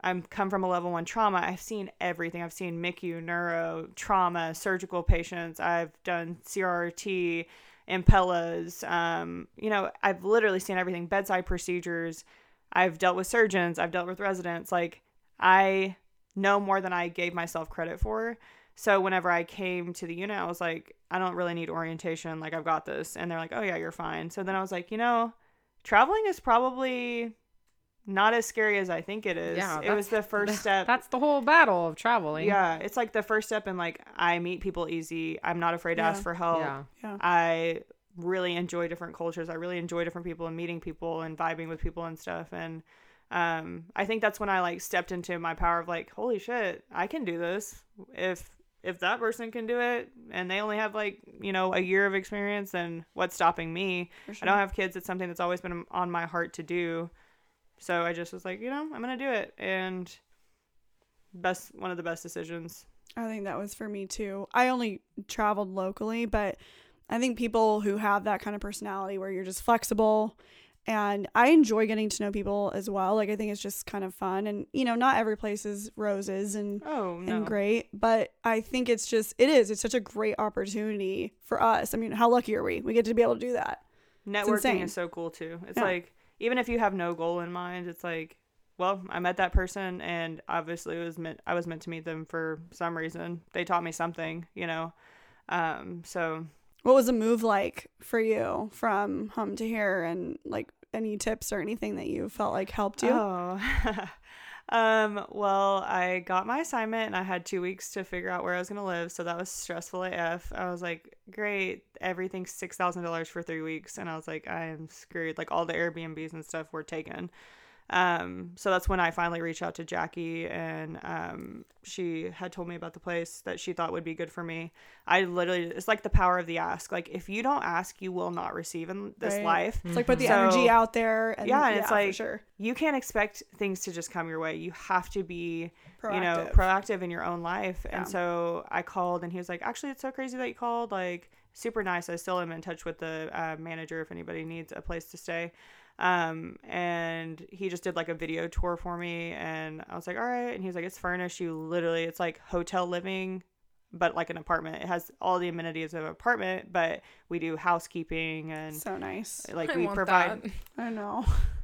I'm come from a level one trauma. I've seen everything. I've seen MICU, neuro, trauma, surgical patients. I've done CRRT, impellas. Um, you know, I've literally seen everything. Bedside procedures. I've dealt with surgeons. I've dealt with residents. Like I know more than I gave myself credit for. So whenever I came to the unit, I was like, I don't really need orientation. Like I've got this. And they're like, oh yeah, you're fine. So then I was like, you know, traveling is probably not as scary as I think it is. Yeah, it was the first <laughs> step. That's the whole battle of traveling. yeah, it's like the first step in like I meet people easy. I'm not afraid to Yeah. ask for help. Yeah. Yeah. I really enjoy different cultures. I really enjoy different people and meeting people and vibing with people and stuff. And um, I think that's when I like stepped into my power of like, holy shit, I can do this. If if that person can do it and they only have like you know a year of experience, then what's stopping me? For I don't have kids. It's something that's always been on my heart to do. So I just was like, you know, I'm gonna do it, and best one of the best decisions. I think that was for me too. I only traveled locally, but I think people who have that kind of personality where you're just flexible and I enjoy getting to know people as well. Like I think it's just kind of fun and you know, not every place is roses and Oh no, and great, but I think it's just it is. It's such a great opportunity for us. I mean, how lucky are we? We get to be able to do that. networking is so cool too. It's Yeah. like even if you have no goal in mind, it's like, well, I met that person and obviously it was meant I was meant to meet them for some reason. They taught me something, you know. Um so What was the move like for you from home to here and like any tips or anything that you felt like helped you? Oh. <laughs> um, well, I got my assignment and I had two weeks to figure out where I was going to live. So that was stressful AF. I was like, great. Everything's $6,000 for three weeks. And I was like, I am screwed. Like all the Airbnbs and stuff were taken. Um, so that's when I finally reached out to Jackie and um, she had told me about the place that she thought would be good for me. I literally, it's like the power of the ask. Like if you don't ask, you will not receive in this Right. life It's like put the So- energy out there and yeah, and it's for like sure. you can't expect things to just come your way. You have to be, Proactive. you know, proactive in your own life. Yeah. And so I called, and he was like, "Actually, it's so crazy that you called. Like, super nice. I still am in touch with the uh, manager if anybody needs a place to stay. Um, and he just did like a video tour for me, and I was like, all right. And he was like, it's furnished. You literally, it's like hotel living, but like an apartment. It has all the amenities of an apartment, but we do housekeeping and So nice. like I we provide. that. <laughs> I know.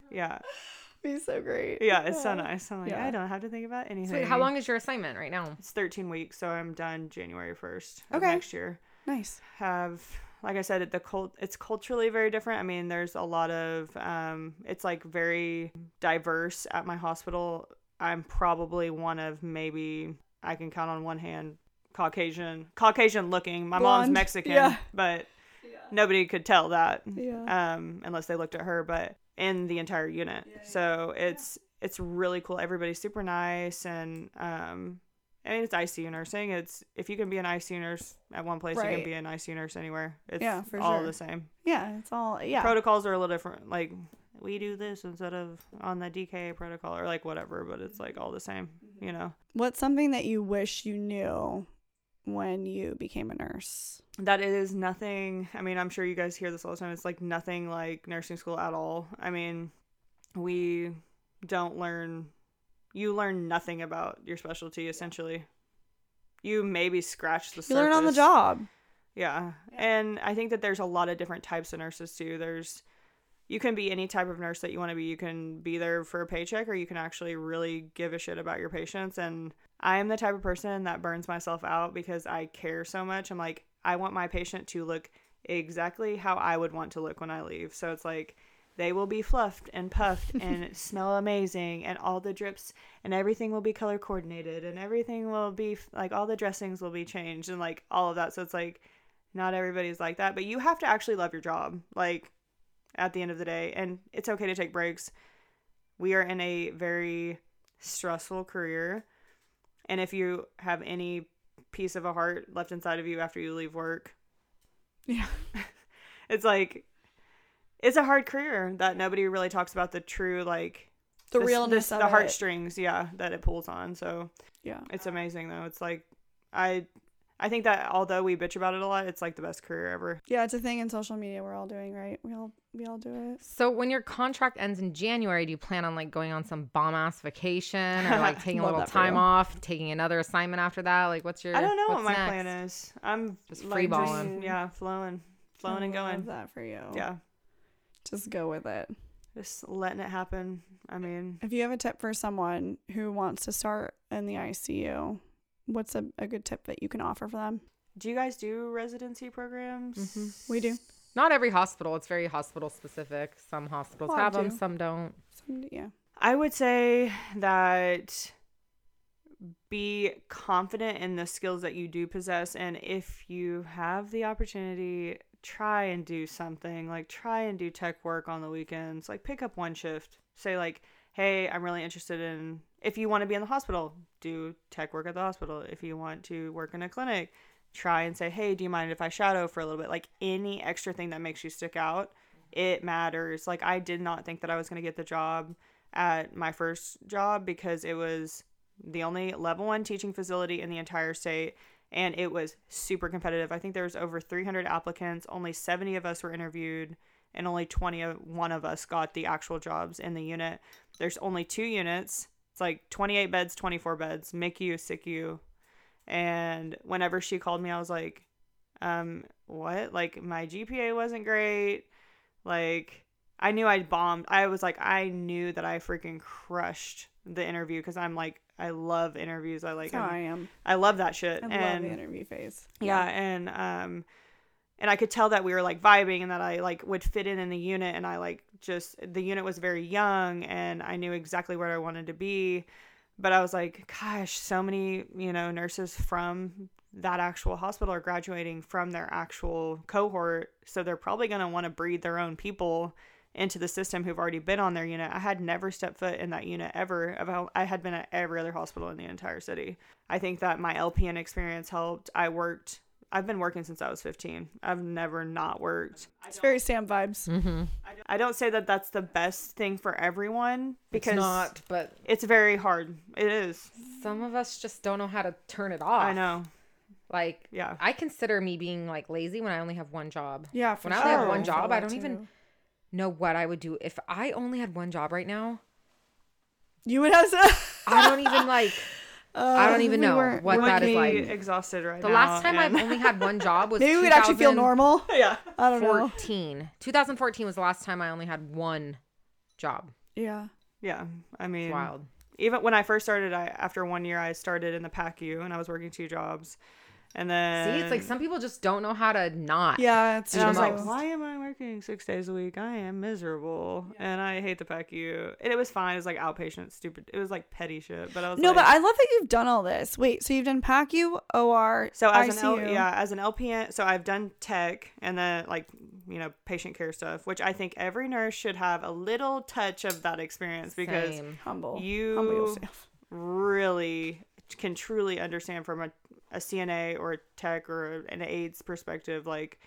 Yeah, <laughs> Be so great. yeah, it's so nice. I'm like, Yeah. I don't have to think about anything. So wait, how long is your assignment right now? It's 13 weeks, so I'm done January 1st of Okay. next year. Nice. Have like I said, the cult it's culturally very different. I mean, there's a lot of um, it's like very diverse at my hospital. I'm probably one of maybe I can count on one hand Caucasian, Caucasian looking. My mom's Mexican, Yeah. but nobody could tell that Yeah. um, unless they looked at her, but in the entire unit. so it's it's really cool. Everybody's super nice, and um, I mean it's ICU nursing. It's if you can be an ICU nurse at one place, you can be an ICU nurse anywhere. It's Yeah, for all sure. the same. yeah. It's all yeah. Protocols are a little different. Like we do this instead of on the DKA protocol or like whatever, but it's like all the same. Mm-hmm. You know. What's something that you wish you knew when you became a nurse? that it is nothing i mean i'm sure you guys hear this all the time it's like nothing like nursing school at all i mean we don't learn you learn nothing about your specialty essentially you maybe scratch the surface. You surface learn on the job. yeah. And I think that there's a lot of different types of nurses too. There's you can be any type of nurse that you want to be. You can be there for a paycheck or you can actually really give a shit about your patients and I am the type of person that burns myself out because I care so much. I'm like I want my patient to look exactly how I would want to look when I leave. So it's like they will be fluffed and puffed <laughs> and smell amazing and all the drips and everything will be color coordinated and everything will be like all the dressings will be changed and like all of that so it's like not everybody's like that but you have to actually love your job like at the end of the day and it's okay to take breaks we are in a very stressful career and if you have any piece of a heart left inside of you after you leave work Yeah. <laughs> it's like it's a hard career that nobody really talks about the true like The this- realness this- of the it. heartstrings yeah that it pulls on so Yeah. it's amazing though it's like i i think that although we bitch about it a lot it's like the best career ever Yeah, it's a thing in social media we're all doing, right? We all we all do it. So when your contract ends in January, do you plan on like going on some bomb ass vacation or like <laughs> taking a little time off, taking another assignment after that? Like what's your i don't know what my next? plan is i'm Just like, freeballing. yeah flowing flowing I and love going that for you. yeah Just go with it. just letting it happen i mean If you have a tip for someone who wants to start in the ICU, what's a, a good tip that you can offer for them? do you guys do residency programs Mhm. We do. Not every hospital. It's very hospital specific. Some hospitals Well, I have them, some don't. Some, yeah. I would say that be confident in the skills that you do possess and if you have the opportunity try and do something like try and do tech work on the weekends like pick up one shift. Say like hey i'm really interested in if you want to be in the hospital do tech work at the hospital. If you want to work in a clinic try and say hey do you mind if i shadow for a little bit like any extra thing that makes you stick out it matters. Like i did not think that i was going to get the job at my first job because it was the only level one teaching facility in the entire state and it was super competitive. I think there was over 300 applicants, only 70 of us were interviewed and only 21 of us got the actual jobs in the unit. There's only two units. It's like 28 beds, 24 beds, MICU, SICU. And whenever she called me, I was like, um, what? Like my GPA wasn't great. Like I knew I'd bombed. I was like, I knew that I freaking crushed the interview because I'm like, I love interviews. I like, That's how I'm- I love that shit. I love and the interview phase. yeah, and um, and I could tell that we were like vibing and that I like would fit in in the unit, and I like just the unit was very young, and I knew exactly where I wanted to be. But I was like, gosh, so many you know nurses from that actual hospital are graduating from their actual cohort, so they're probably gonna want to breed their own people into the system who've already been on their unit. I had never stepped foot in that unit ever. I had been at every other hospital in the entire city. I think that my LPN experience helped. I worked. I've been working since I was 15. I've never not worked. It's very Sam vibes. Mm-hmm. I don't say that that's the best thing for everyone because It's not, but it's very hard. It is. some of us just don't know how to turn it off. I know. Like, Yeah. I consider me being like lazy when I only have one job. Yeah, for When I only have one I feel job, I don't even too. Know what I would do if I only had one job right now. You would have to. I don't even like. <laughs> I don't um, even we know weren't- what You that would like. exhaused right The now. last time and- I've only had one job <laughs> was Maybe we would actually feel normal. <laughs> yeah. I don't know. 14. 2014 was the last time I only had one job. Yeah. Yeah. I mean, It's wild. even when I first started, I after one year I started in the PACU and I was working two jobs, and then See, it's like some people just don't know how to not. Yeah, it's And I was the like, why am I working six days a week? I am miserable, and I hate the PACU. And it was fine. It was like outpatient, stupid. It was like petty shit. But I was No, like, but I love that you've done all this. Wait, so you've done PACU, OR, So as an L, yeah, as an LPN, so I've done tech and then like you know patient care stuff, which I think every nurse should have a little touch of that experience because Same. humble. You- humble yourself. really can truly understand from a, a CNA or a tech or an aide's perspective like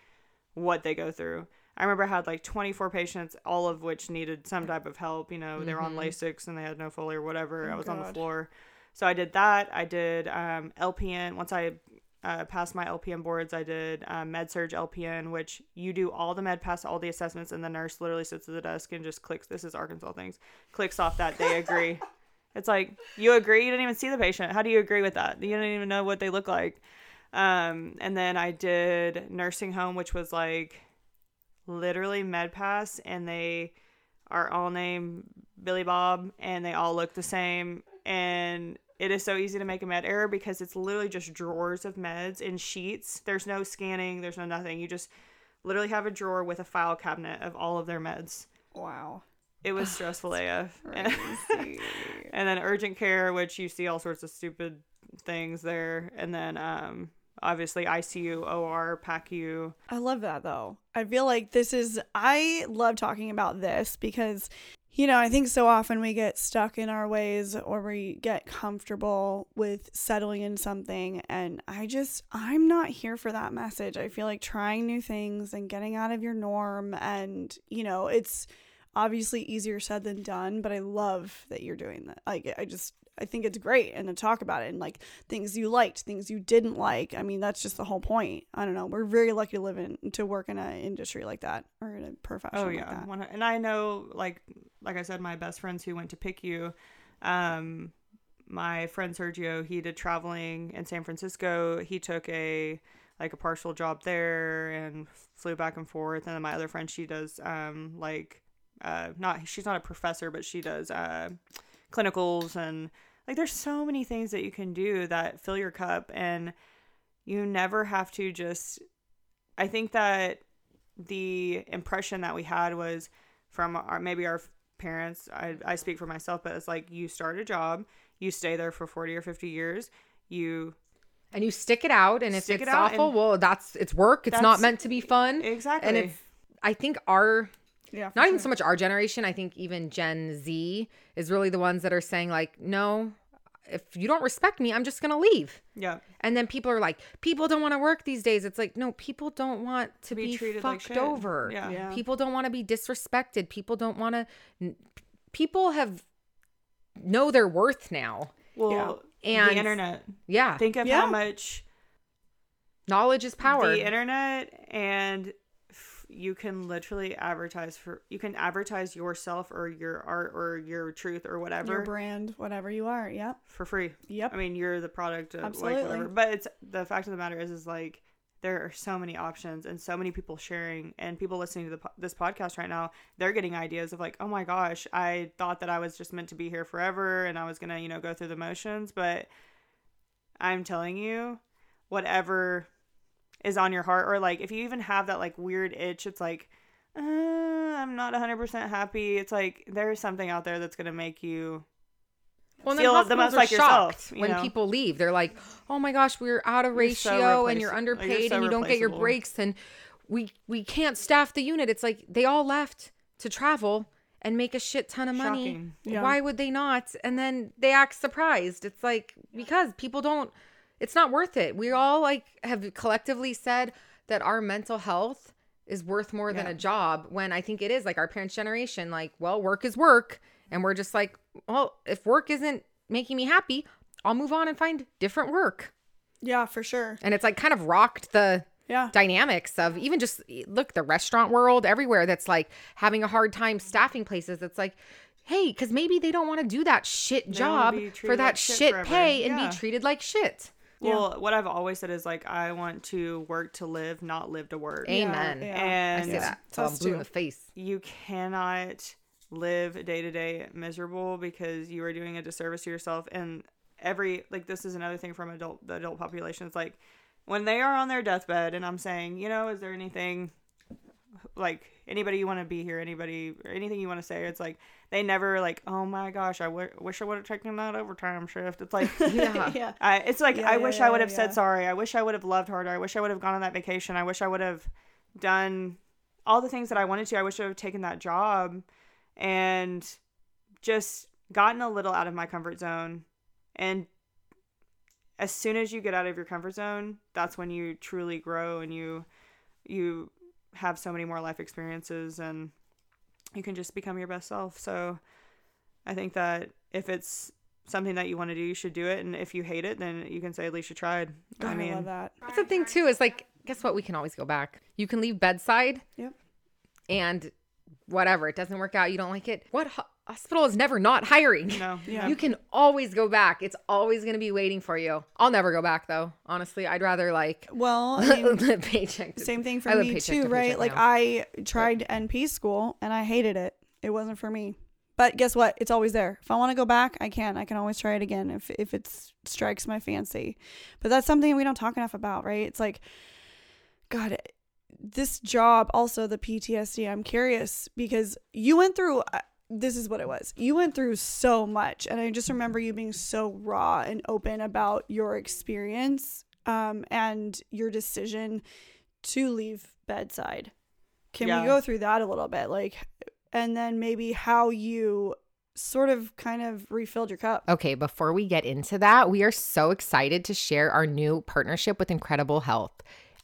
what they go through. I remember I had like 24 patients, all of which needed some type of help. You know, they were on Lasix and they had no Foley or whatever. I was on the floor. So I did that. I did um, LPN. Once I uh, passed my LPN boards, I did um, Med Surg LPN, which you do all the med pass, all the assessments, and the nurse literally sits at the desk and just clicks. This is Arkansas things. Clicks off that they agree. It's like you agree. You didn't even see the patient. How do you agree with that? You don't even know what they look like. Um, and then I did nursing home, which was like literally med pass, and they are all named Billy Bob, and they all look the same. And it is so easy to make a med error because it's literally just drawers of meds in sheets. There's no scanning, there's no nothing. You just literally have a drawer with a file cabinet of all of their meds. Wow. It was <laughs> stressful AF. <laughs> Crazy. and then urgent care, which you see all sorts of stupid things there. And then um, obviously ICU, OR, PACU. I love that though. I feel like this is I love talking about this because you know, I think so often we get stuck in our ways or we get comfortable with settling in something and I just I'm not here for that message. I feel like trying new things and getting out of your norm and you know, it's obviously easier said than done, but I love that you're doing that. Like I just I think it's great and to talk about it and like things you liked, things you didn't like. I mean, that's just the whole point. I don't know. We're very lucky to live in to work in an industry like that or in a profession Oh like yeah, that. and I know like like I said, my best friends who went to PICU, um, my friend Sergio, he did traveling in San Francisco. He took a like a partial job there and flew back and forth. And then my other friend, she does um like uh not she's not a professor, but she does uh clinicals and like there's so many things that you can do that fill your cup and you never have to just I think that the impression that we had was from our maybe our parents I, I speak for myself but it's like you start a job you stay there for 40 or 50 years you And you stick it out, and if it's it awful, well, that's it's work. It's not meant to be fun. exactly And it's I think our Yeah. for not even sure. so much our generation. I think even Gen Z is really the ones that are saying like, no, if you don't respect me, I'm just gonna leave. yeah And then people are like, people don't want to work these days. It's like, no, people don't want to Be be, treated like fucked shit. over. Yeah. Yeah. People don't want to be disrespected. People don't want to. People have know their worth now. well yeah. And- the internet Yeah, think of Yeah. how much knowledge is power. the internet and f- you can literally advertise for you can advertise yourself or your art or your truth or whatever your brand, whatever you are. Yep. for free Yep. I mean, you're the product of Absolutely. like whatever. But it's the fact of the matter is, is like there are so many options and so many people sharing and people listening to the, this podcast right now. They're getting ideas of like, oh my gosh, I thought that I was just meant to be here forever and I was gonna, you know, go through the motions. But I'm telling you, whatever is on your heart, or like if you even have that like weird itch, it's like. Uh, I'm not 100% happy. It's like there's something out there that's going to make you Well, feel the most like yourself, you when know? people leave. They're like, "Oh my gosh, we're out of You're so ratio, and you're replace- like, underpaid, you're so and you don't get your breaks, and we we can't staff the unit." It's like they all left to travel and make a shit ton of money. Yeah. Why would they not? And then they act surprised. It's like because people don't. It's not worth it. We all like have collectively said that our mental health is worth more than a job when I think it is like our parents' generation like well work is work and we're just like well if work isn't making me happy I'll move on and find different work Yeah, for sure. And it's like kind of rocked the Yeah. dynamics of even just look the restaurant world everywhere that's like having a hard time staffing places it's like hey because maybe they don't want to do that shit job for that like shit shit pay and Yeah. be treated like shit Well, what I've always said is like I want to work to live, not live to work. amen. Yeah. i And say that so i'm blue in the face you cannot live day to day miserable because you are doing a disservice to yourself. And every like this is another thing from adult the adult population. It's like when they are on their deathbed and i'm saying you know is there anything like anybody you want to be here anybody or anything you want to say it's like they never like oh my gosh I w- wish i would have taken that overtime shift it's like <laughs> yeah <laughs> yeah. I, it's like Yeah, I yeah, wish yeah, I would have yeah. said sorry. I wish I would have loved harder. I wish I would have gone on that vacation. I wish I would have done all the things that I wanted to. I wish I would have taken that job and just gotten a little out of my comfort zone. And as soon as you get out of your comfort zone, that's when you truly grow and you you have so many more life experiences and you can just become your best self. So I think that if it's something that you want to do, you should do it. And if you hate it, then you can say at least you tried. God, I I, mean, love that. that's the thing too is like guess what we can always go back you can leave bedside Yep. and whatever it doesn't work out you don't like it what ho- hospital is never not hiring no, <laughs> Yeah. You can always go back. It's always going to be waiting for you. I'll never go back though. Honestly, I'd rather like Well, <laughs> I mean, paycheck. to- same thing for me too, to right? Like now. I tried NP school and I hated it. It wasn't for me. But guess what? It's always there. If I want to go back, I can. I can always try it again if if it strikes my fancy. But that's something we don't talk enough about, right? It's like God, this job also the PTSD. I'm curious because you went through uh, this is what it was. You went through so much and I just remember you being so raw and open about your experience um and your decision to leave bedside. Can Yeah. we go through that a little bit like and then maybe how you sort of kind of refilled your cup? Okay, before we get into that, we are so excited to share our new partnership with Incredible Health.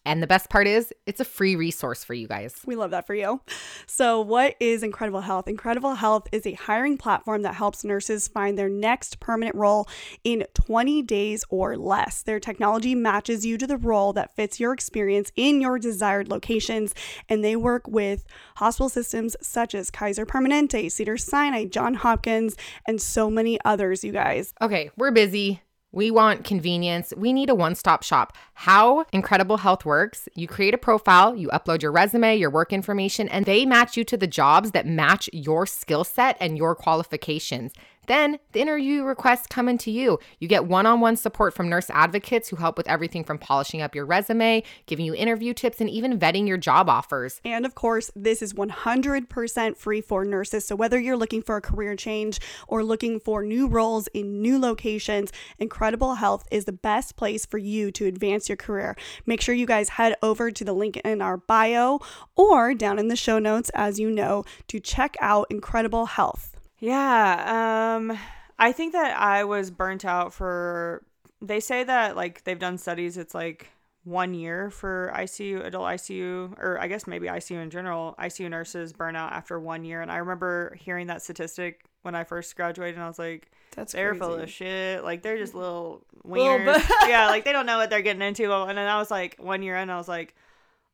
And the best part is, it's a free resource for you guys. We love that for you. So, what is Incredible Health? Incredible Health is a hiring platform that helps nurses find their next permanent role in 20 days or less. Their technology matches you to the role that fits your experience in your desired locations, and they work with hospital systems such as Kaiser Permanente, Cedars-Sinai, John Hopkins, and so many others, you guys. Okay, we're busy. We want convenience. We need a one stop shop. How Incredible Health works you create a profile, you upload your resume, your work information, and they match you to the jobs that match your skill set and your qualifications. Then the interview requests come into you. You get one on one support from nurse advocates who help with everything from polishing up your resume, giving you interview tips, and even vetting your job offers. And of course, this is 100% free for nurses. So whether you're looking for a career change or looking for new roles in new locations, Incredible Health is the best place for you to advance your career. Make sure you guys head over to the link in our bio or down in the show notes, as you know, to check out Incredible Health. Yeah, um I think that I was burnt out for they say that like they've done studies it's like 1 year for ICU adult ICU or I guess maybe ICU in general, ICU nurses burn out after 1 year and I remember hearing that statistic when I first graduated and I was like That's they're crazy. full of shit. Like they're just little Little wieners. bit. <laughs> yeah, like they don't know what they're getting into. And then I was like, one year in, I was like,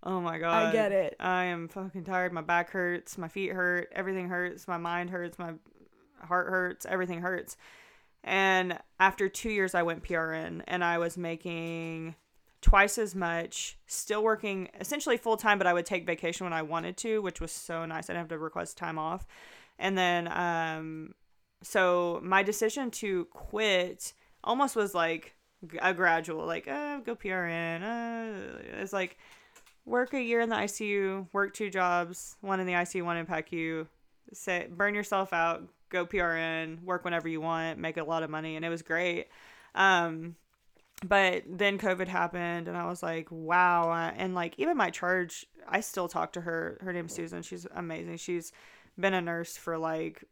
oh my god, I get it. I am fucking tired. My back hurts. My feet hurt. Everything hurts. My mind hurts. My heart hurts. Everything hurts. And after two years, I went PRN, and I was making twice as much, still working essentially full time, but I would take vacation when I wanted to, which was so nice. I didn't have to request time off. And then, um, so my decision to quit almost was like a gradual, like, uh, go PRN. Uh, it's like work a year in the ICU, work two jobs, one in the ICU, one in PACU, say, burn yourself out, go PRN, work whenever you want, make a lot of money. And it was great. Um, but then COVID happened, and I was like, wow. And like, even my charge, I still talk to her. Her name's Susan. She's amazing. She's been a nurse for like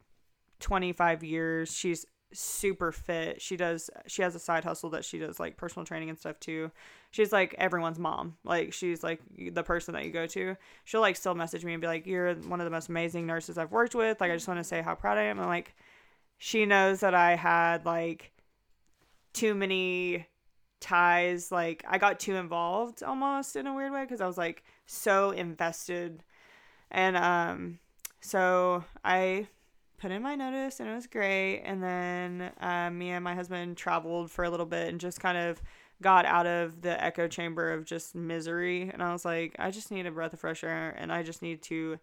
25 years. She's super fit. She does, she has a side hustle that she does like personal training and stuff too. She's like everyone's mom. Like, she's like the person that you go to. She'll like still message me and be like, you're one of the most amazing nurses I've worked with. Like, I just want to say how proud I am. And like, she knows that I had like too many ties like I got too involved almost in a weird way because I was like so invested, and um, so I put in my notice and it was great. And then uh, me and my husband traveled for a little bit and just kind of got out of the echo chamber of just misery. And I was like, I just need a breath of fresh air and I just need to.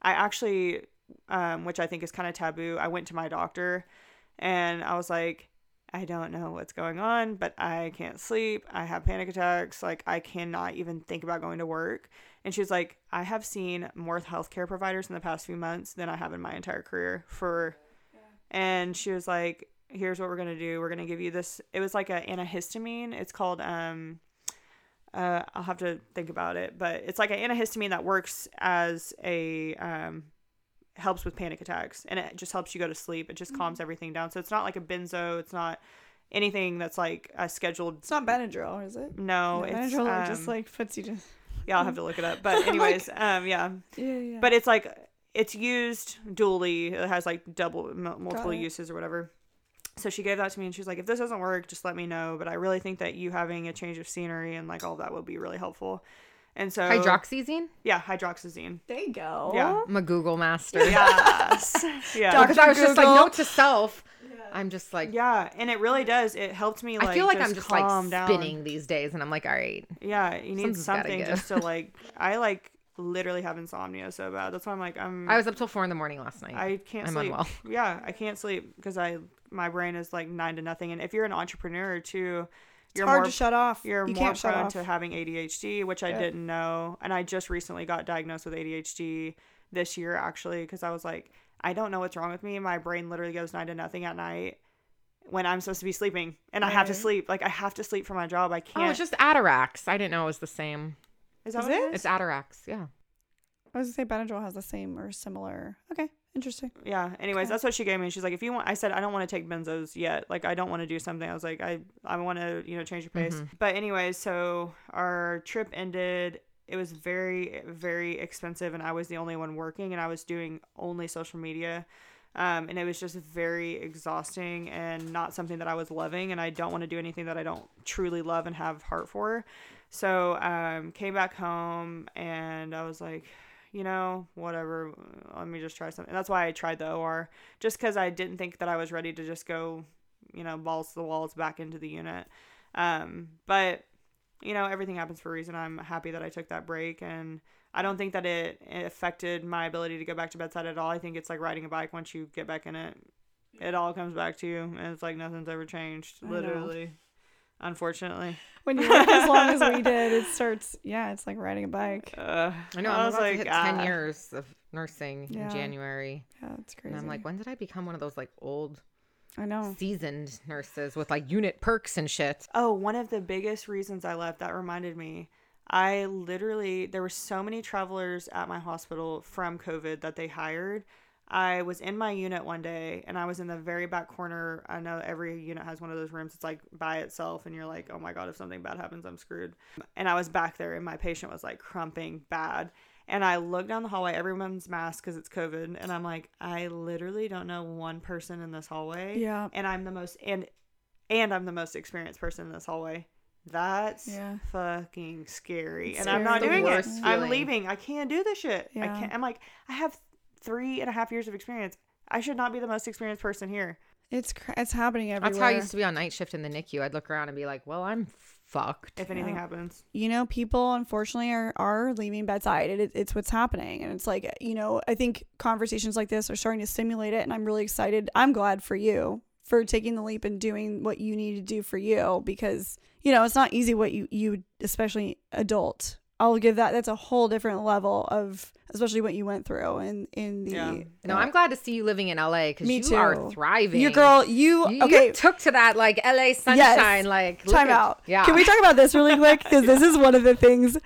I actually, um, which I think is kind of taboo, I went to my doctor and I was like, I don't know what's going on, but I can't sleep. I have panic attacks. Like, I cannot even think about going to work. And she was like, I have seen more healthcare providers in the past few months than I have in my entire career for. And she was like, here's what we're going to do. We're going to give you this. It was like a antihistamine. It's called, um, uh, I'll have to think about it, but it's like an antihistamine that works as a, um, helps with panic attacks and it just helps you go to sleep. It just calms everything down. So it's not like a benzo. It's not anything that's like a scheduled. It's not Benadryl, is it? No, Yeah, it's Benadryl like, just um, like puts you to. yeah. I'll have to look it up. <laughs> But anyways, um, yeah. Yeah, yeah. But it's like it's used dually. It has like double m- multiple uses or whatever. So she gave that to me and she's like, if this doesn't work, just let me know. But I really think that you having a change of scenery and like all that would be really helpful. And so Hydroxyzine? yeah, hydroxyzine. there you go. Yeah. I'm a Google master. Yes. <laughs> yeah. Because I was just like, note to self. I'm just like, Yeah, and it really does. It helped me like I feel like just I'm just calm like down. spinning these days, and I'm like, all right. Yeah, you need Something's gotta something give. just to <laughs> like. I like literally have insomnia so bad. That's why I'm like I'm. I was up till four in the morning last night. I can't I'm sleep. unwell. Yeah, I can't sleep because I my brain is like nine to nothing. And if you're an entrepreneur too, It's you're hard more to shut off. you're you more can't shut prone off. to having ADHD, which I Yeah. didn't know. And I just recently got diagnosed with ADHD this year actually because I was like, I don't know what's wrong with me. My brain literally goes nine to nothing at night when I'm supposed to be sleeping, and I have to sleep. Like I have to sleep for my job. I can't. oh, it's just Atarax. I didn't know it was the same. is that Is what it? it is? It's Atarax. Yeah. I was gonna say Benadryl has the same or similar. Okay, interesting. Yeah. Anyways, Okay. that's what she gave me. She's like, if you want, I said, I don't want to take benzos yet. Like, I don't want to do something. I was like, I, I want to, you know, change your pace. Mhm. But anyways, so our trip ended. It was very, very expensive, and I was the only one working, and I was doing only social media. Um, and it was just very exhausting and not something that I was loving. And I don't want to do anything that I don't truly love and have heart for. So um, came back home, and I was like, you know, whatever. Let me just try something. That's why I tried the OR, just because I didn't think that I was ready to just go, you know, balls to the walls back into the unit. Um, but you know, everything happens for a reason. I'm happy that I took that break, and I don't think that it affected my ability to go back to bedside at all. I think it's like riding a bike. Once you get back in it, it all comes back to you, and it's like nothing's ever changed. Literally, unfortunately. When you work as long as we <laughs> did, it starts. Yeah, it's like riding a bike. Uh, I know. I I'm was about like, to hit ah. 10 years of nursing Yeah. in January. Yeah, it's crazy. And I'm like, when did I become one of those like old I know. seasoned nurses with like unit perks and shit? Oh, one of the biggest reasons I left that reminded me. I literally there were so many travelers at my hospital from COVID that they hired. I was in my unit one day and I was in the very back corner. I know every unit has one of those rooms. It's like by itself and you're like, "Oh my god, if something bad happens, I'm screwed." And I was back there and my patient was like crumping bad. And I look down the hallway, everyone's masked because it's COVID, and I'm like, I literally don't know one person in this hallway Yeah. and I'm the most and and I'm the most experienced person in this hallway. That's Yeah. fucking scary. It's and I'm not doing it. worst I'm leaving. I can't do this shit. Yeah. I can't I'm like, I have three and a half years of experience. I should not be the most experienced person here. It's cr- it's happening everywhere. That's how I used to be on night shift in the NICU. I'd look around and be like, well, I'm fucked. If anything Yeah. happens. you know, people unfortunately are, are leaving bedside. It, it's what's happening. And it's like, you know, I think conversations like this are starting to stimulate it. And I'm really excited. I'm glad for you for taking the leap and doing what you need to do for you because, you know, it's not easy what you, you, especially adult. I'll give that. That's a whole different level of, especially what you went through in, in the. Yeah. No, I'm glad to see you living in LA because Me you are thriving. You girl, you, You, okay. you took to that like LA sunshine. Like look Time at- out. Yeah. Can we talk about this really quick? Because this is one of the things.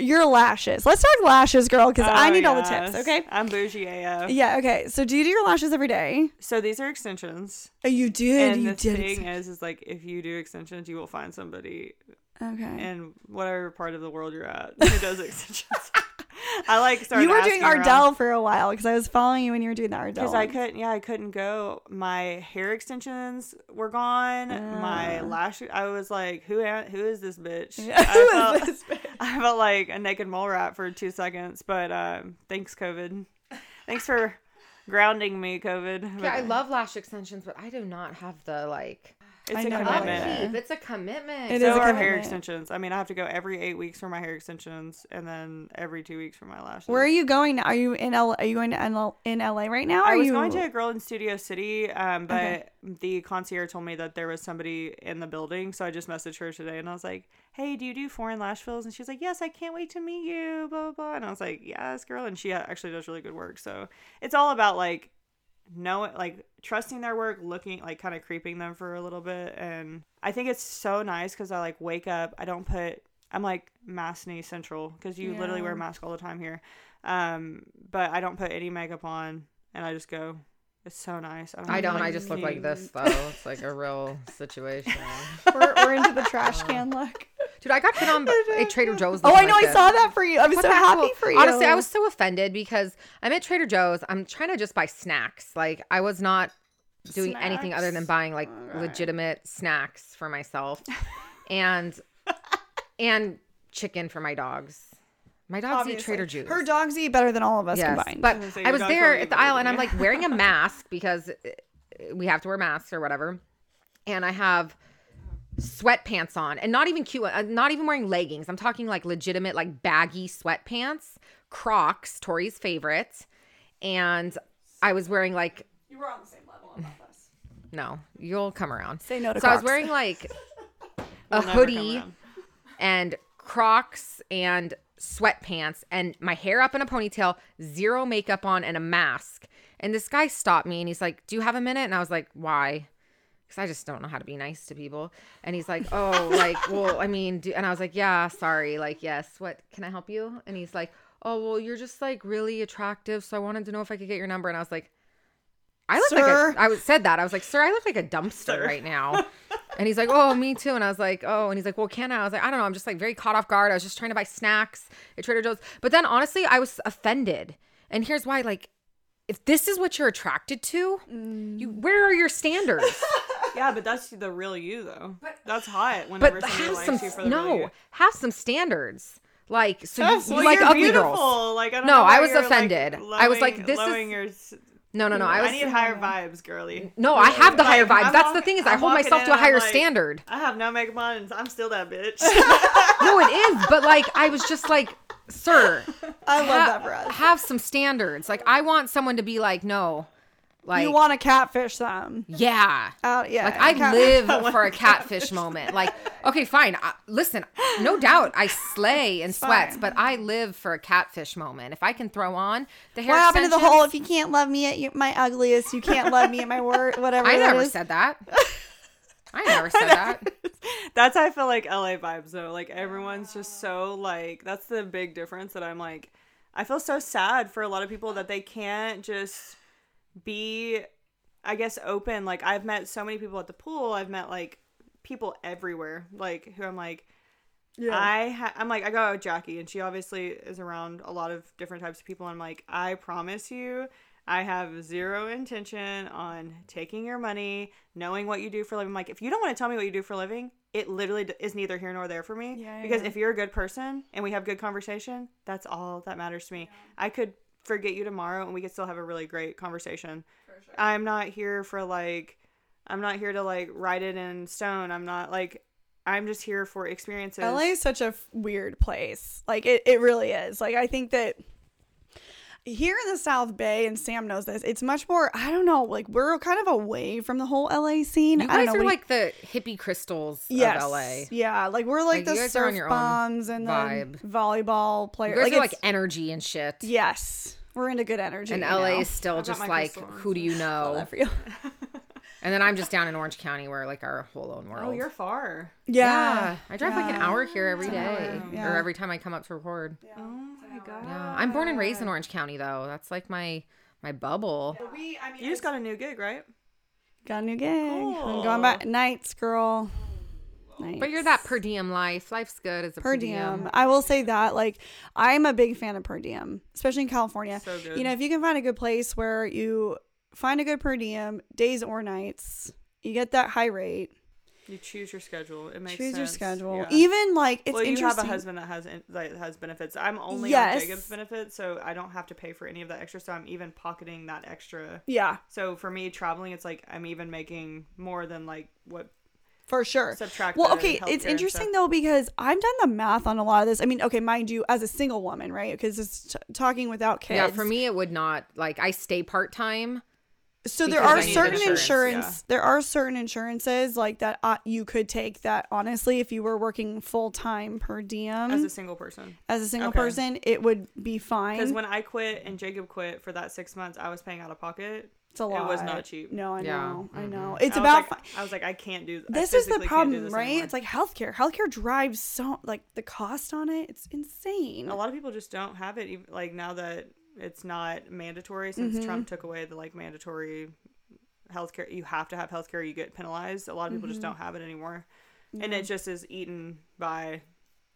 Your lashes. Let's talk lashes, girl, because I Oh, need all the tips. Okay. I'm bougie AF. Yeah. Okay. So do you do your lashes every day? So these are extensions. Oh, you did. and you the did. thing is is like if you do extensions you will find somebody okay. in whatever part of the world you're at <laughs> who does extensions. <laughs> I like started you were doing asking around. Ardell for a while because I was following you when you were doing the Ardell. Because I couldn't, yeah, I couldn't go. My hair extensions were gone. My Ah. lash, I was like, who, a- who is this bitch? <laughs> Who I, is felt, this <laughs> bitch? I felt like a naked mole rat for two seconds, but um, thanks, COVID. Thanks for grounding me, COVID. Yeah, I love lash extensions, but I do not have the like It's I a know commitment. Yeah. upkeep. It's a commitment. It so is a are hair extensions. I mean, I have to go every eight weeks for my hair extensions, and then every two weeks for my lashes. Where are you going now? Are you in L? Are you going to NL, in LA right now? I Are was you going to a girl in Studio City, um, but Okay. the concierge told me that there was somebody in the building, so I just messaged her today, and I was like, "Hey, do you do foreign lash fills?" And she's like, "Yes, I can't wait to meet you." Blah blah blah. And I was like, "Yes, girl," and she actually does really good work. So it's all about like knowing, like trusting their work, looking like kind of creeping them for a little bit, and I think it's so nice because I like wake up, I don't put. I'm like maskne central because you literally wear a mask all the time here. Um, but I don't put any makeup on and I just go. It's so nice. I don't. I like just look like this though. It's like a real <laughs> situation. we're, we're into the trash can look. Dude, I got hit on at Trader Joe's. Oh, I know. like I this. saw that for you. I'm What so happy hell? for you. Honestly, I was so offended because I'm at Trader Joe's. I'm trying to just buy snacks. Like I was not doing anything other than buying like Alright. legitimate snacks for myself, and and chicken for my dogs. My dogs Obviously. eat Trader Joe's. Her dogs eat better than all of us Yes, combined. but gonna I was there at the aisle and I'm like wearing a mask because we have to wear masks or whatever, and I have sweatpants on and not even cute, uh, not even wearing leggings. I'm talking like legitimate, like baggy sweatpants, Crocs, Tori's favorite, and I was wearing like you were on the same level above us. no, you'll come around. Say no to So I was wearing like <laughs> a We'll never come hoodie around. and Crocs and sweatpants and my hair up in a ponytail, zero makeup on, and a mask. And this guy stopped me and he's like, Do you have a minute? And I was like, Why? Because I just don't know how to be nice to people. And he's like, Oh, like, <laughs> well, I mean, do, and I was like, Yeah, sorry. Like, yes, what can I help you? And he's like, Oh, well, you're just like really attractive. So I wanted to know if I could get your number. And I was like, I look Sir. like a, I was said that. I was like, sir, I look like a dumpster Sir. right now. <laughs> And he's like, oh, me too. And I was like, oh, and he's like, well, can I? I was like, I don't know. I'm just like very caught off guard. I was just trying to buy snacks at Trader Joe's. But then honestly, I was offended. And here's why, like, if this is what you're attracted to, mm. you where are your standards? <laughs> Yeah, but that's the real you though. that's hot. Whenever but somebody have likes some you for the real no, you. have some standards. Like, so Yes, you well, like you're ugly beautiful. girls. Like I don't No, know I was you're, like, offended. I was like, lowering- this is- your s- No, no, no. I was I need higher vibes, girly. no, I have the Like, higher vibes. I'm That's the thing is I I'm hold myself to a higher like, standard. I have no makeup on, and I'm still that bitch. <laughs> No, it is, but like I was just like, sir, <laughs> I love ha- that for us. have some standards. Like I want someone to be like, no, like you want to catfish them? yeah. Out, yeah. Like I live <laughs> for a catfish moment. Like, okay, fine. I, listen, no doubt I slay in sweats, fine. but I live for a catfish moment. If I can throw on the hair What happened to the whole? If you can't love me at your, my ugliest, you can't love me at my word. <laughs> Whatever. I never is. said that. <laughs> I never said that. that's how I feel like LA vibes though. Like everyone's just so like that's the big difference that I'm like I feel so sad for a lot of people that they can't just be I guess open. Like I've met so many people at the pool. I've met like people everywhere like who I'm like Yeah. I ha- I'm like I go out with Jackie and she obviously is around a lot of different types of people. I'm like I promise you I have zero intention on taking your money, knowing what you do for a living. I'm like if you don't want to tell me what you do for a living, it literally is neither here nor there for me. Yeah, because yeah. if you're a good person and we have good conversation, that's all that matters to me. I could forget you tomorrow and we could still have a really great conversation. I'm not here for like I'm not here to like write it in stone. I'm not like I'm just here for experiences. LA is such a f- weird place. Like it, it really is. Like I think that here in the South Bay, and Sam knows this, it's much more. I don't know. Like we're kind of away from the whole LA scene. You I don't guys know. are we- like the hippie crystals yes, of LA. Yeah, like we're Like, like, you the guys are on surf your bombs and vibe. the volleyball players. like like energy and shit. yes, we're into good energy. And you LA know? is still I've just like, crystals. who do you <laughs> Love know? <laughs> that for you. And then I'm just down in Orange County where like our whole own oh, world. Oh, you're far. yeah. I drive like an hour here every It's day, yeah. or every time I come up to record. Oh my god. Yeah, I'm born and raised in Orange County though. That's like my my bubble. We, I mean, You just got a new gig, right? got a new gig. I'm Cool. going back nights, girl. nights. But you're that per diem life. Life's good as a per diem. I will say that like I'm a big fan of per diem, especially in California. So good. You know, if you can find a good place where you find a good per diem, days or nights, you get that high rate. You choose your schedule. It makes Choose your schedule. Yeah. Even like it's well, you have a husband that has in, that has benefits. I'm only Yes. on Jacob's benefits, so I don't have to pay for any of that extra. So I'm even pocketing that extra. Yeah, So for me, traveling, it's like I'm even making more than like what for sure. subtract. Well, okay, it's interesting though because I've done the math on a lot of this. I mean, okay, mind you, as a single woman, right? Because it's t- talking without kids. Yeah, for me, it would not like I stay part time. So there are certain insurance, insurance. yeah. There are certain insurances like that uh, you could take that honestly if you were working full time per diem as a single person. As a single okay. person, it would be fine. Because when I quit and Jacob quit for that six months, I was paying out of pocket. it's a lot. it was not cheap. No, I Yeah. know. I Mhm. know. It's I about. like, I was like, I can't do. I this is the physically can't do problem, right? anymore. It's like healthcare. Healthcare drives so like the cost on it. It's insane. a lot of people just don't have it. even- Like now that it's not mandatory since Mm-hmm. Trump took away the like mandatory healthcare, you have to have healthcare. You get penalized. A lot of people just Mm-hmm. don't have it anymore, and it just is eaten by.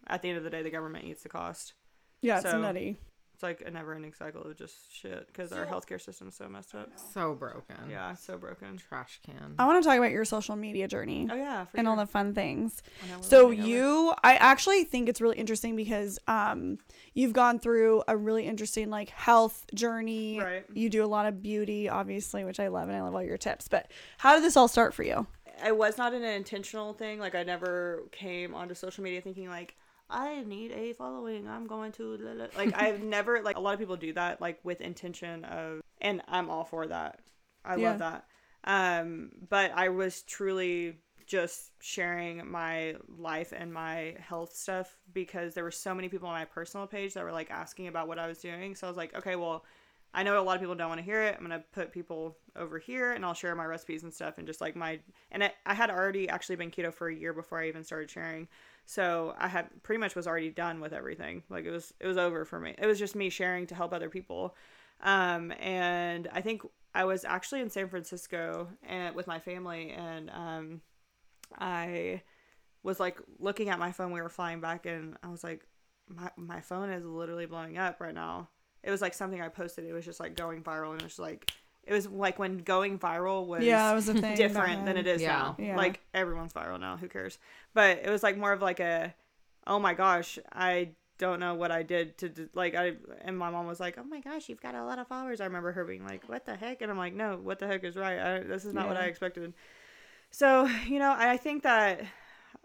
At the end of the day, the government eats the cost. yeah, it's nutty. It's like a never-ending cycle of just shit because our healthcare system's so messed up. So broken. Yeah, so broken. Trash can. I want to talk about your social media journey Oh yeah, for and all the fun things. I know we're So you, I actually think it's really interesting because um, you've gone through a really interesting like health journey. Right. You do a lot of beauty, obviously, which I love, and I love all your tips. But how did this all start for you? it was not an intentional thing. Like I never came onto social media thinking like I need a following. I'm going to la- la-" like I've <laughs> never like a lot of people do that like with intention of and I'm all for that. I Yeah. love that. Um but I was truly just sharing my life and my health stuff because there were so many people on my personal page that were like asking about what I was doing. So I was like, okay, well, I know a lot of people don't want to hear it. I'm gonna put people over here, and I'll share my recipes and stuff, and just like my and I, I had already actually been keto for a year before I even started sharing, so I had pretty much was already done with everything. Like it was it was over for me. It was just me sharing to help other people, um, and I think I was actually in San Francisco and with my family, and um, I was like looking at my phone. We were flying back, and I was like, my my phone is literally blowing up right now. It was like something I posted. It was just like going viral, and it was like it was like when going viral was Yeah, it was a thing. different than it is Yeah. now. Yeah. Like everyone's viral now. Who cares? But it was like more of like a, oh my gosh, I don't know what I did to like I and my mom was like, oh my gosh, you've got a lot of followers. I remember her being like, what the heck? And I'm like, no, what the heck is right? I, this is not what I expected. So you know, I think that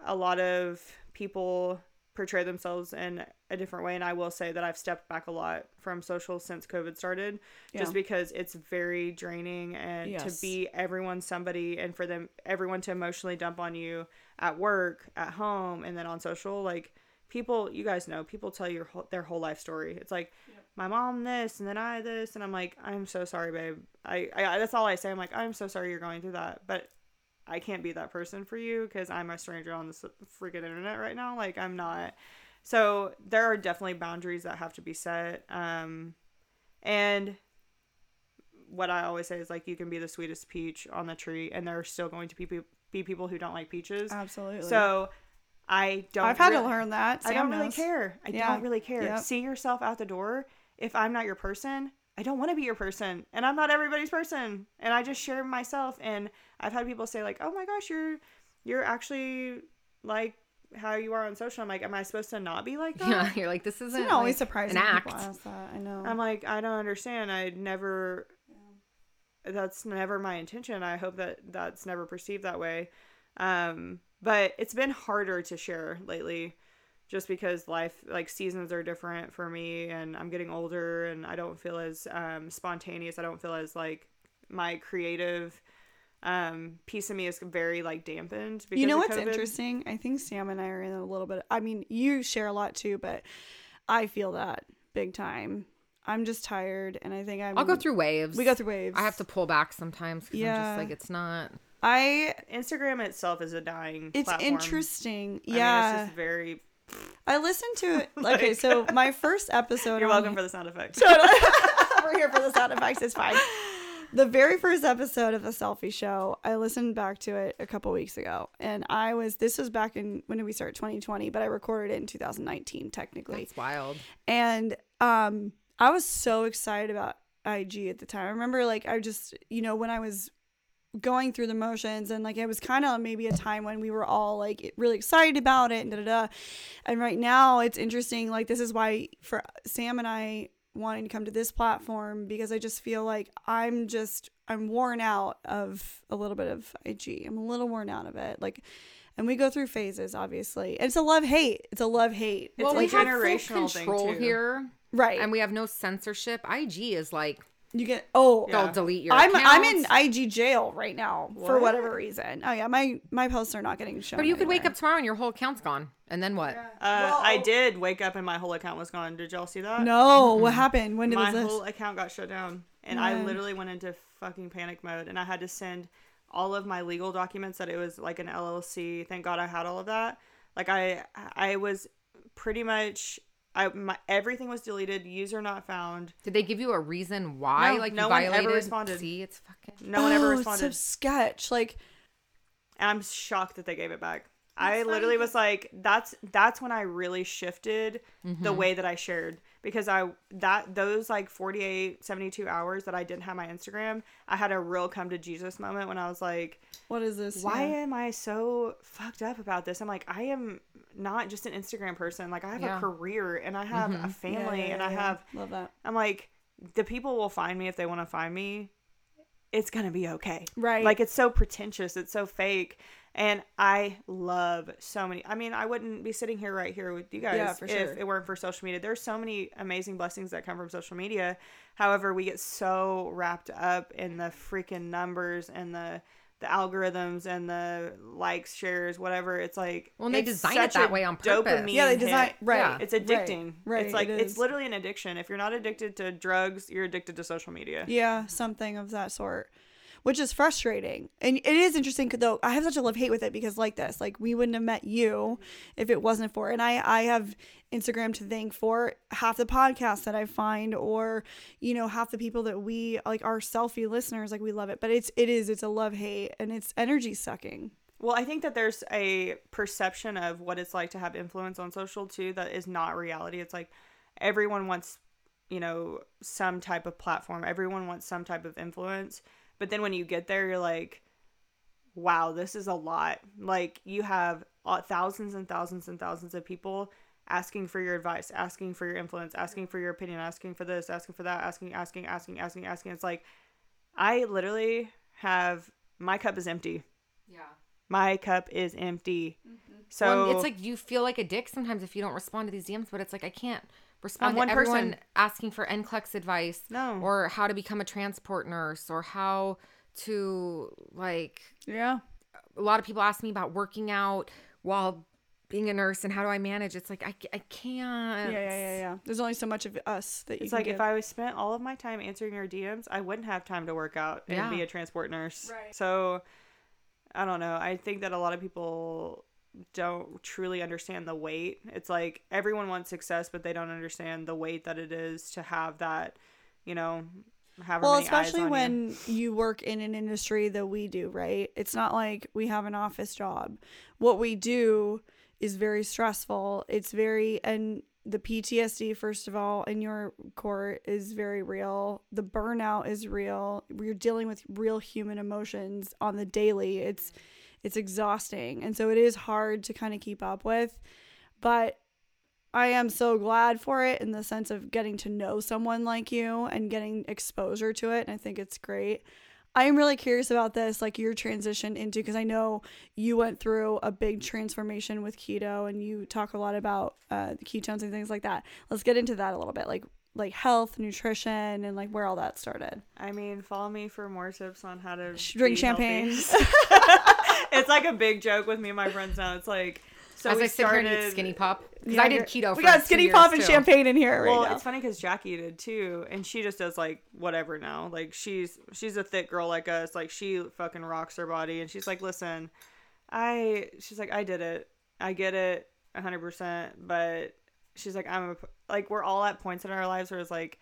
a lot of people portray themselves in a different way and I will say that I've stepped back a lot from social since COVID started Yeah. just because it's very draining and Yes. to be everyone somebody and for them everyone to emotionally dump on you at work, at home and then on social like people you guys know people tell your whole, their whole life story. It's like my mom this and then I this and I'm like I'm so sorry babe. I, I that's all I say. I'm like I'm so sorry you're going through that. But I can't be that person for you because I'm a stranger on this freaking internet right now. Like I'm not. So there are definitely boundaries that have to be set. Um, and what I always say is like you can be the sweetest peach on the tree, and there are still going to be pe- be people who don't like peaches. Absolutely. So I don't. I've had to learn that. I don't Sam really care. I Yeah. don't really care. Yep. See yourself out the door. If I'm not your person, I don't want to be your person, and I'm not everybody's person. And I just share myself. And I've had people say like, "Oh my gosh, you're you're actually like how you are on social." I'm like, "Am I supposed to not be like <laughs> that?" Yeah, you're like this isn't It's always like, surprising an act. people ask that. I know. I'm like, I don't understand. I never. That's never my intention. I hope that that's never perceived that way. Um, but it's been harder to share lately, just because life, like seasons, are different for me, and I'm getting older, and I don't feel as um, spontaneous. I don't feel as like my creative um, piece of me is very like dampened. Because you know of what's COVID. interesting? I think Sam and I are in a little bit. I mean, you share a lot too, but I feel that big time. I'm just tired, and I think I'm. I'll go through waves. We go through waves. I have to pull back sometimes because I'm Yeah. just like it's not. I. Instagram itself is a dying. It's platform. interesting. I mean, Yeah, it's just very. I listened to it. <laughs> Okay, so my first episode. You're on- welcome for the sound effects. Totally. <laughs> We're here for the sound effects. It's fine. The very first episode of the Cellfie show, I listened back to it a couple weeks ago, and I was this was back in when did we start 2020, but I recorded it in 2019 technically, It's wild. and um, I was so excited about IG at the time. I remember like I just you know when I was going through the motions and like it was kind of maybe a time when we were all like really excited about it and da da da. And right now it's interesting. Like this is why for Sam and I wanting to come to this platform because I just feel like I'm just I'm worn out of a little bit of IG. I'm a little worn out of it. Like and we go through phases obviously. And it's a love hate. It's a love hate. It's Well, like we have generational generational thing, control too. here, right. and we have no censorship. IG is like you get oh Yeah. they'll delete your. I'm I'm in. IG jail right now for whatever reason. Oh yeah, my my posts are not getting shown. But you could wake up tomorrow and your whole account's gone, and then what? Uh, I did wake up and my whole account was gone. Did y'all see that? No, what happened? When did my was this? whole account got shut down and i literally went into fucking panic mode and i had to send all of my legal documents that it was like an llc thank god i had all of that like i i was pretty much i my everything was deleted user not found Did they give you a reason why? No, like no you one ever responded. See, it's fucking. no one ever Oh, it's responded so sketch. Like and i'm shocked that they gave it back i literally was like that's that's when i really shifted Mm-hmm. the way that i shared because i that those like 48 72 hours that i didn't have my instagram i had a real come to jesus moment when i was like what is this? why Yeah. am I so fucked up about this? I'm like, I am not just an Instagram person. Like, I have Yeah. a career and I have mm-hmm. a family yeah, and I have, love that. I'm like, the people will find me if they want to find me. It's going to be okay. Right. Like, it's so pretentious. It's so fake. And I love so many. I mean, I wouldn't be sitting here right here with you guys Yeah, if sure. it weren't for social media. There's so many amazing blessings that come from social media. However, we get so wrapped up in the freaking numbers and the the algorithms and the likes, shares, whatever. It's like Well, and they design it that way on purpose. yeah, they hit. design right. Yeah. It's addicting. Right, It's like it it's literally an addiction. If you're not addicted to drugs, you're addicted to social media. Yeah, something of that sort, which is frustrating. And it is interesting though. I have such a love hate with it because like this, like we wouldn't have met you if it wasn't for. And I I have Instagram to thank for half the podcasts that I find, or you know half the people that we like our Cellfie listeners. Like we love it, but it's it is it's a love hate and it's energy sucking. Well, I think that there's a perception of what it's like to have influence on social too that is not reality. It's like everyone wants, you know, some type of platform. Everyone wants some type of influence. But then when you get there, you're like, wow, this is a lot. Like you have uh, thousands and thousands and thousands of people asking for your advice, asking for your influence, asking for your opinion, asking for this, asking for that, asking, asking, asking, asking, asking. It's like I literally have my cup is empty. Yeah. My cup is empty. So Well, it's like you feel like a dick sometimes if you don't respond to these DMs, but it's like I can't respond I'm to everyone person. asking for NCLEX advice, No. or how to become a transport nurse, or how to like. Yeah. A lot of people ask me about working out while being a nurse and how do I manage. It's like I, I can't. Yeah, yeah, yeah, yeah. There's only so much of us that you it's can like give. if I was spent all of my time answering your DMs, I wouldn't have time to work out and Yeah. be a transport nurse. Right. So I don't know. I think that a lot of people don't truly understand the weight. It's like everyone wants success, but they don't understand the weight that it is to have that, you know, well especially on you. when you. work in an industry that we do right it's not like we have an office job what we do is very stressful it's very and the ptsd first of all in your court is very real the burnout is real we're dealing with real human emotions on the daily it's it's exhausting and so it is hard to kind of keep up with but I am so glad for it in the sense of getting to know someone like you and getting exposure to it. And I think it's great. I am really curious about this, like your transition into, because I know you went through a big transformation with keto and you talk a lot about uh, the ketones and things like that. Let's get into that a little bit, like like health, nutrition, and like where all that started. I mean, follow me for more tips on how to drink champagne. <laughs> <laughs> it's like a big joke with me and my friends now. It's like so As we I sit here and started eat SkinnyPop because Yeah, I did keto. We for got SkinnyPop and too. champagne in here right well, now. it's funny because Jackie did too, and she just does like whatever now. Like she's she's a thick girl like us. Like she fucking rocks her body, and she's like, listen, I she's like I did it. I get it, hundred percent. But she's like I'm a, like we're all at points in our lives where it's like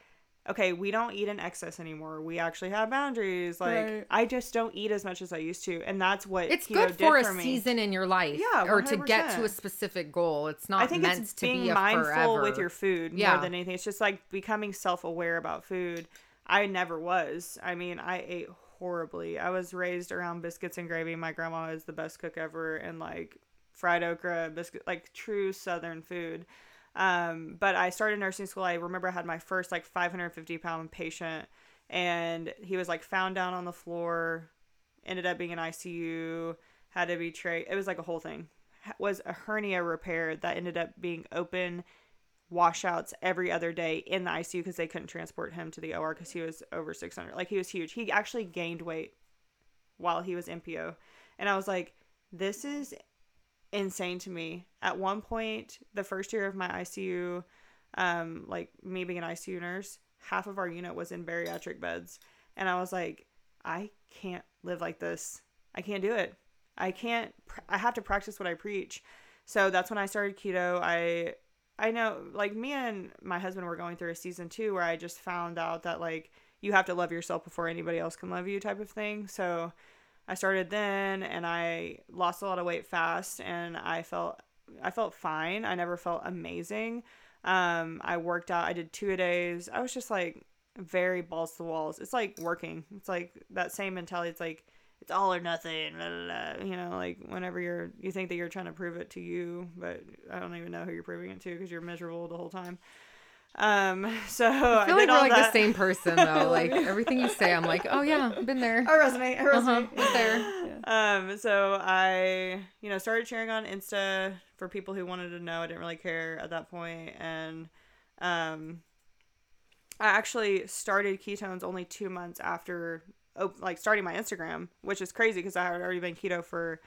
okay, we don't eat in excess anymore. We actually have boundaries. Like Right. I just don't eat as much as I used to, and that's what It's good did for a for season in your life, Yeah, or to get to a specific goal. It's not I think meant it's to being be mindful forever. with your food Yeah. more than anything. It's just like becoming self-aware about food. I never was. I mean, I ate horribly. I was raised around biscuits and gravy. My grandma is the best cook ever, and like fried okra, biscuit, like true Southern food. Um, but I started nursing school. I remember I had my first like 550 pound patient, and he was like found down on the floor, ended up being in ICU, had to be tra It was like a whole thing. Was a hernia repair that ended up being open washouts every other day in the ICU because they couldn't transport him to the OR because he was over 600. Like he was huge. He actually gained weight while he was NPO. And I was like, this is insane to me. At one point, the first year of my ICU, um, like me being an ICU nurse, half of our unit was in bariatric beds. And I was like, I can't live like this. I can't do it. I can't, I have to practice what I preach. So that's when I started keto. I, I know, like me and my husband were going through a season two where I just found out that like you have to love yourself before anybody else can love you type of thing. So I started then and I lost a lot of weight fast and I felt I felt fine. I never felt amazing. Um I worked out. I did two a days. I was just like very balls to the walls. It's like working. It's like that same mentality. It's like it's all or nothing. blah, blah, blah. You know, like whenever you're you think that you're trying to prove it to you, but I don't even know who you're proving it to because you're miserable the whole time. Um, <laughs> so I feel did like we're like that. the same person though. <laughs> Like everything you say, I'm like, oh yeah, been there. I resonate. I Uh-huh, resonate. was there. <laughs> Um, so I, you know, started sharing on Insta for people who wanted to know. I didn't really care at that point, and um, I actually started ketones only two months after, like, starting my Instagram, which is crazy because I had already been keto for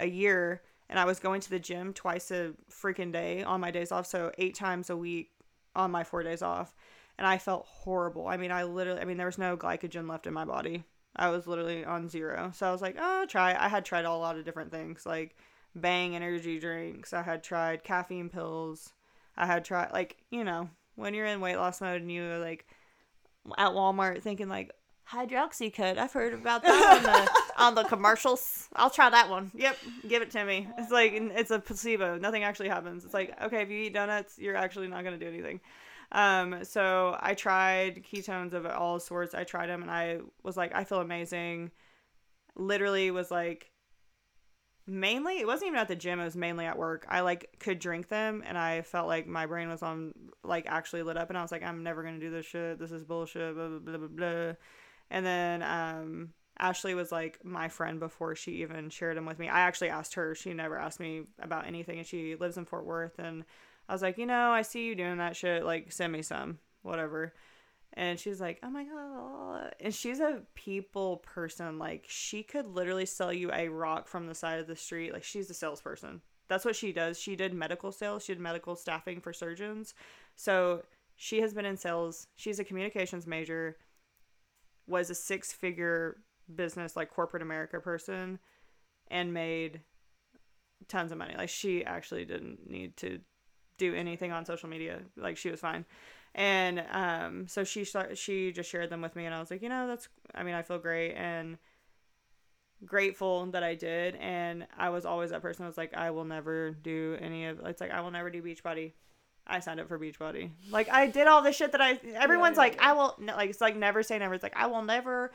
a year, and I was going to the gym twice a freaking day on my days off, so eight times a week on my four days off, and I felt horrible. I mean, I literally, I mean, there was no glycogen left in my body. I was literally on zero. So I was like, oh, try. I had tried a lot of different things like Bang energy drinks. I had tried caffeine pills. I had tried, like, you know, when you're in weight loss mode and you're like at Walmart thinking, like, hydroxycut. I've heard about that on the, <laughs> on the commercials. I'll try that one. Yep, give it to me. It's like, it's a placebo. Nothing actually happens. It's like, okay, if you eat donuts, you're actually not going to do anything. Um, so I tried ketones of all sorts. I tried them and I was like, I feel amazing. Literally was like, mainly, it wasn't even at the gym. It was mainly at work. I like could drink them and I felt like my brain was on, like actually lit up and I was like, I'm never going to do this shit. This is bullshit, blah, blah, blah, blah, blah. And then, um, Ashley was like my friend before she even shared them with me. I actually asked her. She never asked me about anything and she lives in Fort Worth and I was like, you know, I see you doing that shit. Like, send me some, whatever. And she's like, oh my God. And she's a people person. Like, she could literally sell you a rock from the side of the street. Like, she's a salesperson. That's what she does. She did medical sales, she did medical staffing for surgeons. So, she has been in sales. She's a communications major, was a six figure business, like corporate America person, and made tons of money. Like, she actually didn't need to do anything on social media. Like she was fine. And um so she start, she just shared them with me and I was like, you know, that's I mean, I feel great and grateful that I did and I was always that person who was like I will never do any of it's like I will never do Beachbody. I signed up for Beachbody. Like I did all the shit that I everyone's yeah, like yeah. I will no, like it's like never say never. It's like I will never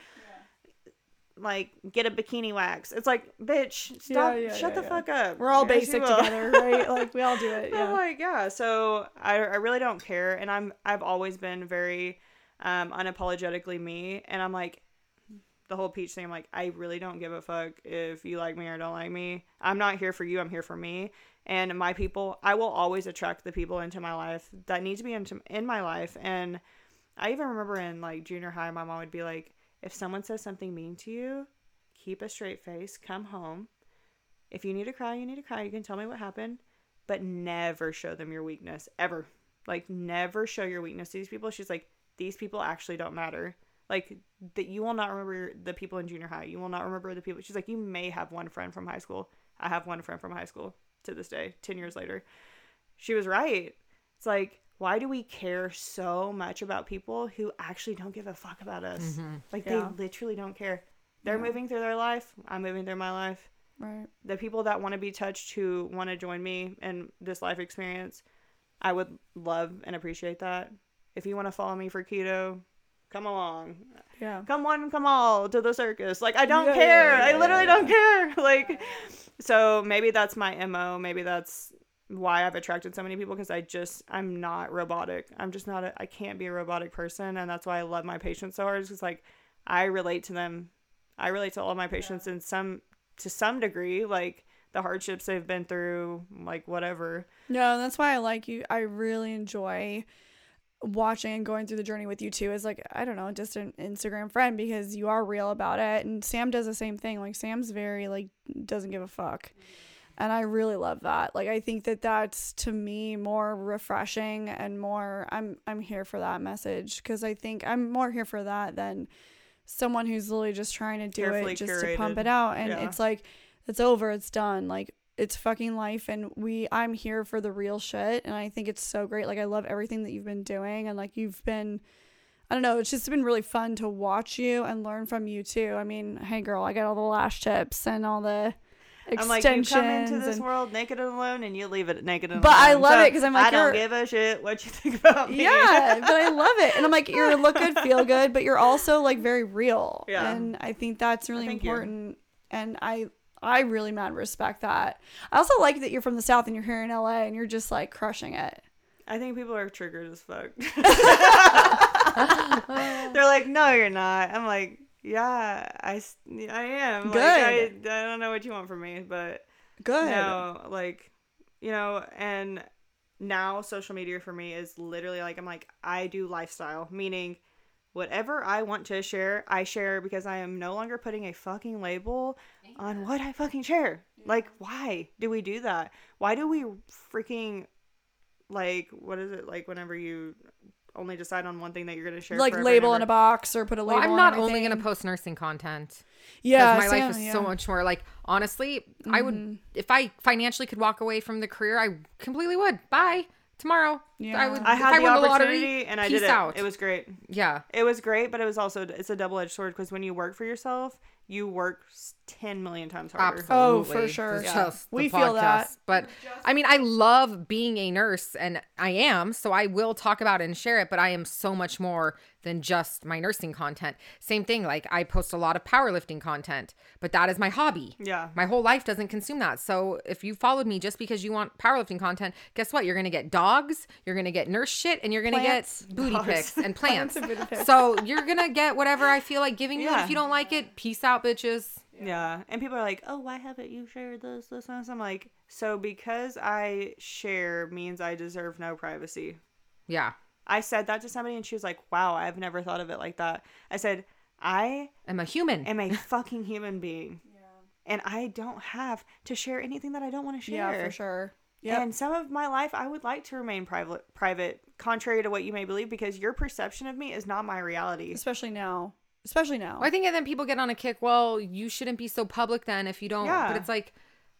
like get a bikini wax. It's like bitch, stop Yeah, yeah, shut yeah, the yeah. fuck up. We're all basic together, right? <laughs> Like we all do it. Yeah. like, yeah. So I, I really don't care, and I'm I've always been very um, unapologetically me, and I'm like the whole peach thing. I'm like, I really don't give a fuck if you like me or don't like me. I'm not here for you. I'm here for me and my people. I will always attract the people into my life that need to be into in my life. And I even remember in like junior high, my mom would be like, if someone says something mean to you, keep a straight face. Come home. If you need to cry, you need to cry. You can tell me what happened but never show them your weakness ever. Like never show your weakness to these people. She's like, these people actually don't matter. Like that you will not remember the people in junior high. You will not remember the people. She's like, you may have one friend from high school. I have one friend from high school to this day, ten years later. She was right. It's like why do we care so much about people who actually don't give a fuck about us? Mm-hmm. Like Yeah. they literally don't care. They're moving through their life. I'm moving through my life. Right. The people that want to be touched who want to join me in this life experience, I would love and appreciate that. If you want to follow me for keto, come along. Yeah. Come one, come all to the circus. Like I don't Yeah, care. yeah, I literally yeah, don't care. <laughs> Like so maybe that's my MO. Maybe that's why I've attracted so many people because I just I'm not robotic. I'm just not a I can't be a robotic person and that's why I love my patients so hard. It's just like I relate to them. I relate to all of my patients in some to some degree, like the hardships they've been through, like whatever. No, that's why I like you. I really enjoy watching and going through the journey with you too is like I don't know, just an Instagram friend because you are real about it and Sam does the same thing. Like Sam's very like doesn't give a fuck. And I really love that. Like I think that that's to me more refreshing and more I'm I'm here for that message cuz I think I'm more here for that than someone who's literally just trying to do Carefully it just to pump it out and Yeah. it's like it's over, it's done. Like it's fucking life and we I'm here for the real shit and I think it's so great. Like I love everything that you've been doing and like you've been I don't know, it's just been really fun to watch you and learn from you too. I mean, hey girl, I got all the lash tips and all the I'm like you come into this and world naked and alone and you leave it naked and But alone. I love it because I'm like, I don't give a shit what you <laughs> think about me. yeah, but I love it. And I'm like, you're look good, feel good, but you're also like very real. Yeah. And I think that's really thank you. important. And I I really mad respect that. I also like that you're from the South and you're here in LA and you're just like crushing it. I think people are triggered as fuck. <laughs> <laughs> They're like, no, you're not. I'm like, yeah, I, I am. Like, I, Good. I don't know what you want from me, but Good. no, like, you know, and now social media for me is literally like, I'm like, I do lifestyle, meaning whatever I want to share, I share because I am no longer putting a fucking label on what I fucking share. Like, why do we do that? Why do we freaking like what is it like whenever you only decide on one thing that you're gonna share? Like label in a box or put a Well, label I'm on not only going to post nursing content. Yeah, my Sam, life is yeah. so much more like honestly i would mm-hmm. if i financially could walk away from the career i completely would bye tomorrow Yeah. i would I had I the won opportunity and I did it. out. It was great. yeah It was great, but it was also it's a double edged sword because when you work for yourself, you work ten million times harder. absolutely Oh, for sure. Yeah. just the We feel that. but i mean i love being a nurse and i am so i will talk about it and share it but i am so much more than just my nursing content same thing like i post a lot of powerlifting content but that is my hobby Yeah. my whole life doesn't consume that. So if you followed me just because you want powerlifting content, guess what? You're gonna get dogs, you're gonna get nurse shit, and you're gonna Plants. get <laughs> booty Dogs. pics and <laughs> plants. and pics. so you're gonna get whatever I feel like giving you. Yeah. if you don't like it, peace out, bitches. Yeah. And people are like, oh, why haven't you shared this, this, and this? I'm like, so because I share means I deserve no privacy. Yeah. I said that to somebody and she was like, wow, I've never thought of it like that. I said, I I'm a human. am a <laughs> fucking human being. And I don't have to share anything that I don't want to share. Yeah, for sure. Yeah. And some of my life, I would like to remain private, private, contrary to what you may believe, because your perception of me is not my reality. Especially now. Especially now. Well, I think and then people get on a kick. Well, you shouldn't be so public then if you don't. Yeah. But it's like.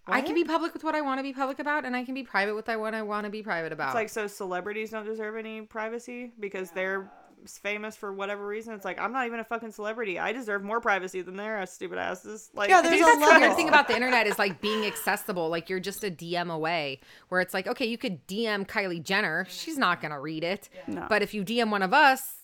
I can be public with what I want to be public about, and I can be private with what I want to be private about. It's like so celebrities don't deserve any privacy because they're famous for whatever reason. It's like I'm not even a fucking celebrity. I deserve more privacy than their ass stupid asses. Like Yeah, I there's think a that's the level. weird thing about the internet is like being accessible. Like you're just a DM away, where it's like, okay, you could DM Kylie Jenner, she's not gonna read it. No. But if you DM one of us,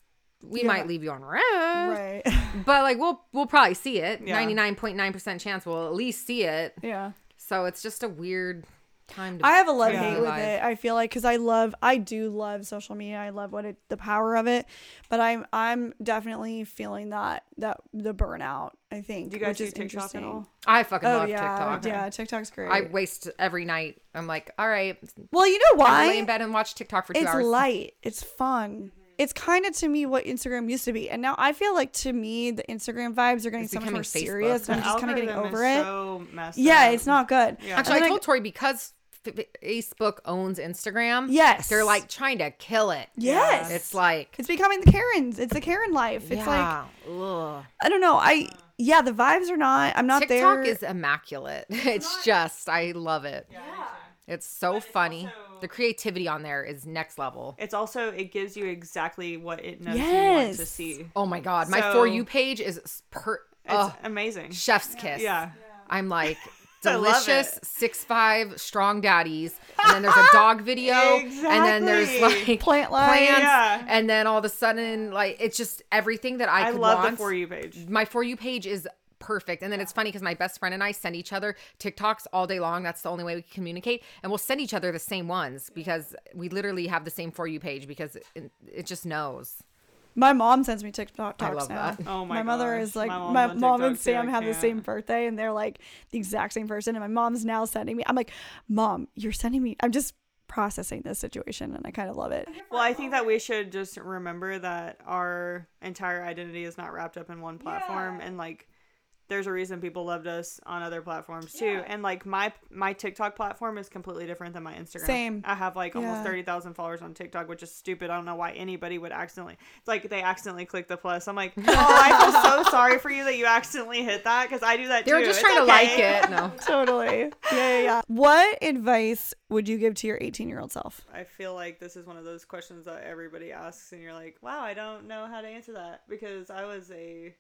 we Yeah. might leave you on read. right. <laughs> But like we'll we'll probably see it. Yeah. Ninety nine point nine percent chance we'll at least see it. yeah. So it's just a weird time to. I have a love to hate with alive. it. I feel like because I love, I do love social media. I love what it, the power of it, but I'm, I'm definitely feeling that that the burnout. I think, Do you guys which do is TikTok at interesting. all? I fucking Oh love yeah, TikTok. yeah. TikTok's great. I waste every night. I'm like, all right, well, you know why? I lay in bed and watch TikTok for two It's hours. <laughs> light. It's fun. It's kind of to me what Instagram used to be, and now I feel like to me the Instagram vibes are getting It's so much more Facebook. serious. And I'm just kind of getting over is it. So messed yeah, up. it's not good. Yeah. Actually, And I then told Tori because F- Facebook owns Instagram. Yes. they're like trying to kill it. Yes, It's like it's becoming the Karens. It's the Karen life. It's like ugh. I don't know. I yeah, the vibes are not. I'm not there. TikTok there. is immaculate. <laughs> It's just I love it. Yeah. It's so funny. The creativity on there is next level. It's also it gives you exactly what it knows you want to see. Oh my god, my for you page is s- per It's oh, amazing. chef's kiss. Yeah. I'm like I love <laughs> delicious six five strong daddies, and then there's a dog video, <laughs> and then there's like Plant life. plants, Yeah. and then all of a sudden like it's just everything that I, I could love want. the for you page. my for you page is perfect. And then it's funny because my best friend and i send each other tiktoks all day long. That's the only way we communicate. And we'll send each other the same ones because we literally have the same for you page because it, it just knows My mom sends me TikTok I talks love now. that. Oh my mother gosh. is like My mom's my, on mom and TikTok too, Sam I have the same can't. birthday and they're like the exact same person and my mom's now sending me I'm like, "Mom, you're sending me I'm just processing this situation and I kind of love it." Well, I think that we should just remember that our entire identity is not wrapped up in one platform and like there's a reason people loved us on other platforms too. And like my my TikTok platform is completely different than my Instagram. Same. I have like almost 30,000 followers on TikTok, which is stupid. I don't know why anybody would accidentally it's like they accidentally click the plus. I'm like, <laughs> "Oh, I feel so sorry for you that you accidentally hit that cuz I do that they were too. just It's trying to like it no <laughs> totally. Yeah, yeah, yeah. What advice would you give to your 18-year-old self? I feel like this is one of those questions that everybody asks, and you're like, wow, I don't know how to answer that because I was a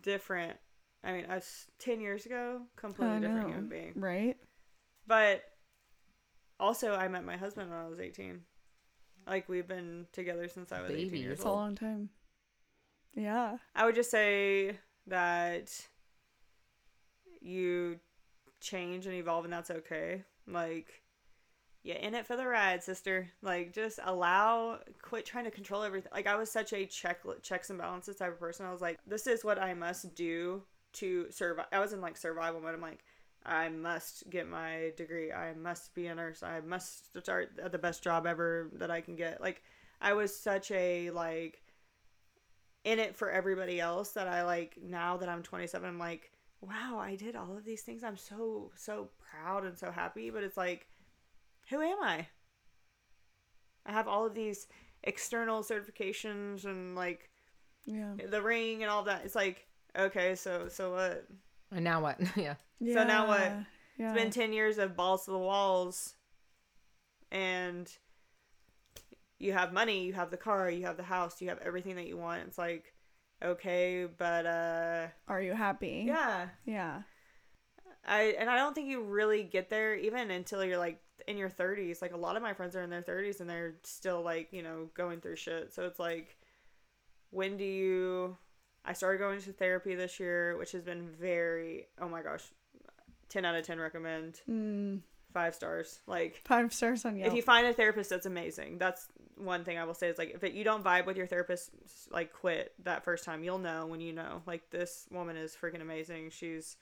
different, I mean, I was 10 years ago, completely I different know. human being. Right? But also, I met my husband when I was 18. Like, we've been together since I was 18 Babies. years It's a long time. Yeah. I would just say that you change and evolve, and that's okay. Like, you're in it for the ride, sister. Like, just allow, quit trying to control everything. Like, I was such a check checks and balances type of person. I was like, this is what I must do to survive. I was in like survival mode. I'm like, I must get my degree. I must be a nurse. I must start at the best job ever that I can get. Like, I was such a like in it for everybody else that I like now that I'm 27 I'm like wow I did all of these things I'm so so proud and so happy but it's like who am I I have all of these external certifications and like Yeah. the ring and all that it's like okay so so what and now what yeah <laughs> yeah. So now what? Yeah. it's been 10 years of balls to the walls and you have money you have the car you have the house you have everything that you want it's like okay but uh Are you happy? yeah Yeah. I and I don't think you really get there even until you're like in your 30s. Like a lot of my friends are in their 30s and they're still like, you know, going through shit. So it's like when do you I started going to therapy this year, which has been very oh my gosh. 10 out of 10 recommend. Mm, 5 stars. Like five stars on Yelp. if you find a therapist that's amazing that's one thing i will say is like if it, you don't vibe with your therapist like quit that first time you'll know when you know like this woman is freaking amazing she's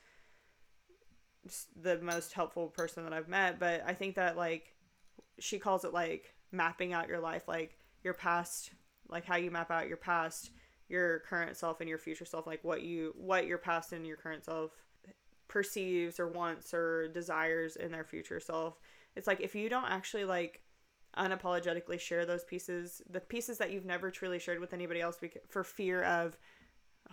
the most helpful person that i've met but i think that like she calls it like mapping out your life like your past like how you map out your past your current self and your future self like what you what your past and your current self perceives or wants or desires in their future self. It's like if you don't actually like unapologetically share those pieces the pieces that you've never truly shared with anybody else for fear of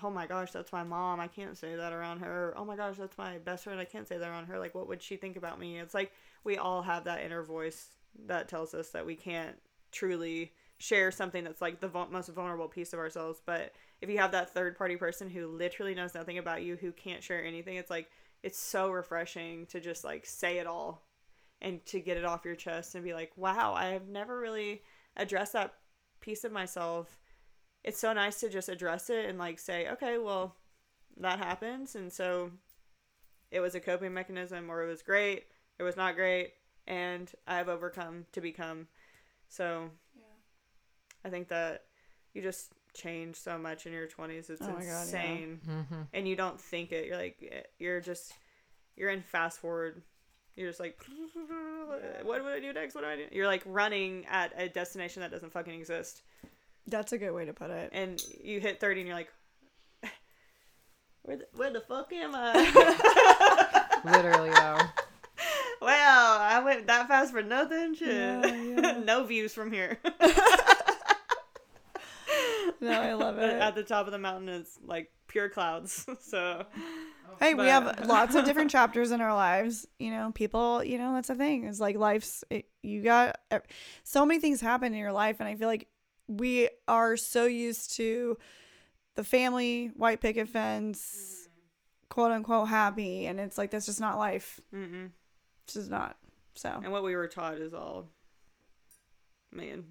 oh my gosh that's my mom. I can't say that around her. Oh my gosh that's my best friend. I can't say that around her. Like what would she think about me? It's like we all have that inner voice that tells us that we can't truly share something that's like the most vulnerable piece of ourselves but if you have that third party person who literally knows nothing about you who can't share anything it's like it's so refreshing to just like say it all and to get it off your chest and be like, wow, I have never really addressed that piece of myself. It's so nice to just address it and like say, okay, well, that happens. And so it was a coping mechanism or it was great, it was not great, and I have overcome to become. So I think that you just change so much in your 20s. It's Oh my God, yeah. insane. mm-hmm. And you don't think it. You're like, you're just, you're in fast forward. You're just like, <laughs> what do I do next? What do I do? You're like running at a destination that doesn't fucking exist. That's a good way to put it. And you hit 30 and you're like, <laughs> where the, where the fuck am I? <laughs> literally though Well, I went that fast for nothing. Shit. Yeah, yeah. no views from here. <laughs> No, I love it. at the top of the mountain, it's like pure clouds. <laughs> so Hey, we have lots of different <laughs> chapters in our lives. You know, people, you know, that's the thing. It's like life's, it, you got so many things happen in your life. And I feel like we are so used to the family, white picket fence, mm-hmm. quote unquote happy. And it's like, that's just not life. mm-mm. It's just not. So, and what we were taught is all. Man,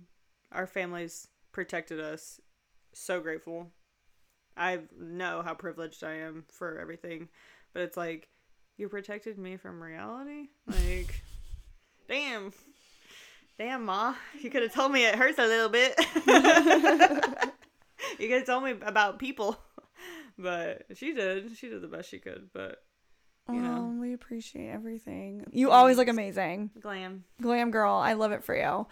our families protected us. So grateful. I know how privileged I am for everything, but it's like you protected me from reality. Like, <laughs> damn, damn, ma, you could have told me it hurts a little bit. <laughs> you could have told me about people, but she did. She did the best she could. But you know. um, we appreciate everything. You always look amazing. glam. Glam girl. I love it for you.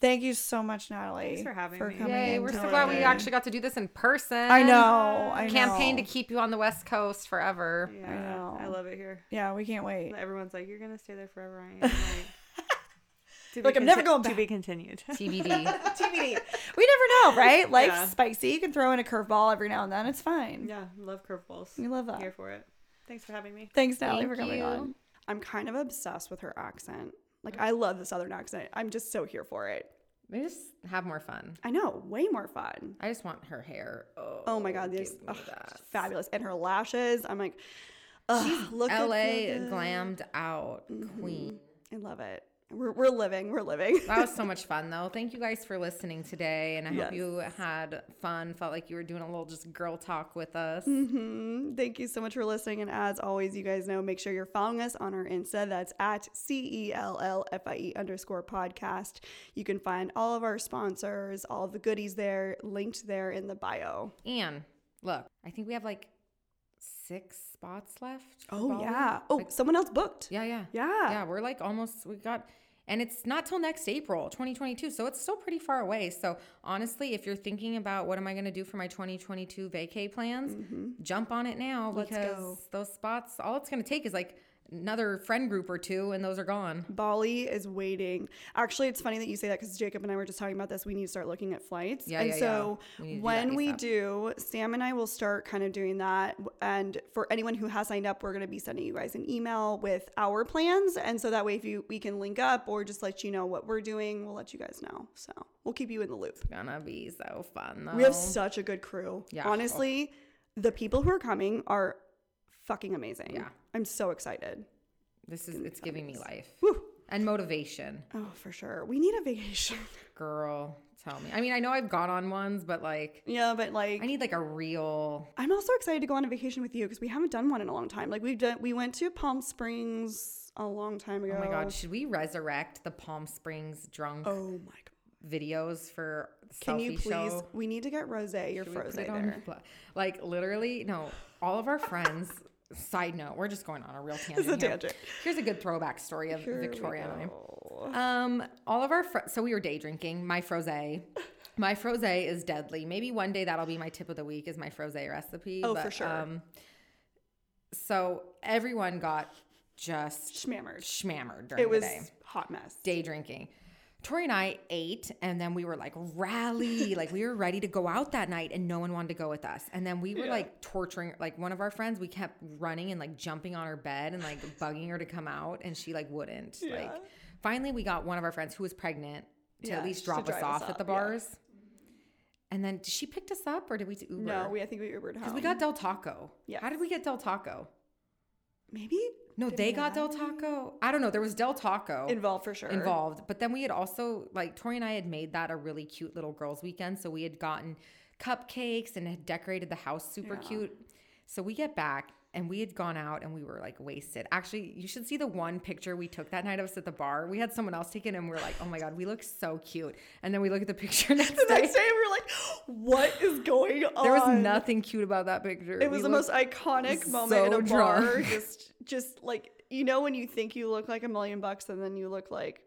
Thank you so much, Natalie. Thanks for having me. coming Yay, in we're so glad we actually got to do this in person. I know. I Campaign know. to keep you on the West Coast forever. Yeah, know. I love it here. Yeah, we can't wait. Everyone's like, "You're gonna stay there forever." I am like, <laughs> to Like, I'm never going To back. be continued. <laughs> TBD. <laughs> TBD. We never know, right? Life's Yeah. spicy. You can throw in a curveball every now and then. It's fine. yeah, love curveballs. We love that. Here for it. Thanks for having me. Thanks, Natalie, Thank for coming you. on. I'm kind of obsessed with her accent. Like I love the southern accent. I'm just so here for it. we just have more fun. I know, way more fun. I just want her hair. Oh, Oh my god, oh, this give ugh, fabulous. And her lashes. I'm like, ugh, look good, LA glammed out mm-hmm. queen. I love it. We're, we're living. We're living. That was so <laughs> much fun, though. Thank you guys for listening today, and I Yes. hope you had fun. Felt like you were doing a little just girl talk with us. Mhm. Thank you so much for listening. And as always, you guys know, make sure you're following us on our Insta. That's at C E L L F I E underscore podcast. You can find all of our sponsors, all of the goodies there, linked there in the bio. And look, I think we have like six spots left. Oh, Bali. yeah. Oh, Like- someone else booked. yeah, yeah, Yeah. yeah. We're like almost. We got. And it's not till next April, 2022. So it's still pretty far away. So honestly, if you're thinking about what am I going to do for my 2022 vacay plans, jump on it now Mm-hmm. Because those spots, all it's going to take is like another friend group or two, and those are gone. Bali is waiting. Actually, it's funny that you say that because Jacob and I were just talking about this. We need to start looking at flights. Yeah, and yeah, so yeah. We when we ASAP. do, Sam and I will start kind of doing that. And for anyone who has signed up, we're going to be sending you guys an email with our plans. And so that way, if you we can link up or just let you know what we're doing, we'll let you guys know. So we'll keep you in the loop. Gonna be so fun though. We have such a good crew. Yeah. Honestly, the people who are coming are fucking amazing. Yeah. I'm so excited. This is it's giving me life Whew. and motivation. Oh, for sure. We need a vacation. <laughs> Girl, tell me. I mean, I know I've gone on ones, but like yeah, but like I need like a real I'm also excited to go on a vacation with you because we haven't done one in a long time. Like we've done, we went to Palm Springs a long time ago. Oh my god, should we resurrect the Palm Springs drunk Oh my god! videos for Can you please? show? We need to get Rose your Should we put Frosé it on there. Like literally, no. All of our friends. <laughs> Side note, we're just going on a real tangent. It's a tangent. Here's a good throwback story of Here Victoria and I. Um, all of our fr- so we were day drinking. My frosé, <laughs> my frosé is deadly. Maybe one day that'll be my tip of the week is my frosé recipe. Oh, for sure. Um, so everyone got just Schmammered. schmammered during It was the day, hot mess. day drinking. Tori and I ate, and then we were like rally, <laughs> like we were ready to go out that night, and no one wanted to go with us. And then we were like torturing, like one of our friends, we kept running and like jumping on her bed and like bugging her to come out, and she like wouldn't. Like finally, we got one of our friends who was pregnant to Yeah, at least drop us drive us off at the yeah. bars. And then she picked us up, or did we do Uber? No, we I think we Ubered home. because we got Del Taco. Yeah, How did we get Del Taco? maybe No, Did they got Del? Taco. I don't know. There was Del Taco involved for sure. involved. But then we had also like Tori and I had made that a really cute little girls' weekend. So we had gotten cupcakes and had decorated the house super Yeah. cute. So we get back and we had gone out and we were like wasted. Actually, you should see the one picture we took that night of us at the bar. We had someone else take it and we are like, oh my God, we look so cute. And then we look at the picture <laughs> next The day. next day and we're like, "What is going on?" There was nothing cute about that picture. It was We the most iconic moment in so a bar. Just, just like you know when you think you look like a million bucks and then you look like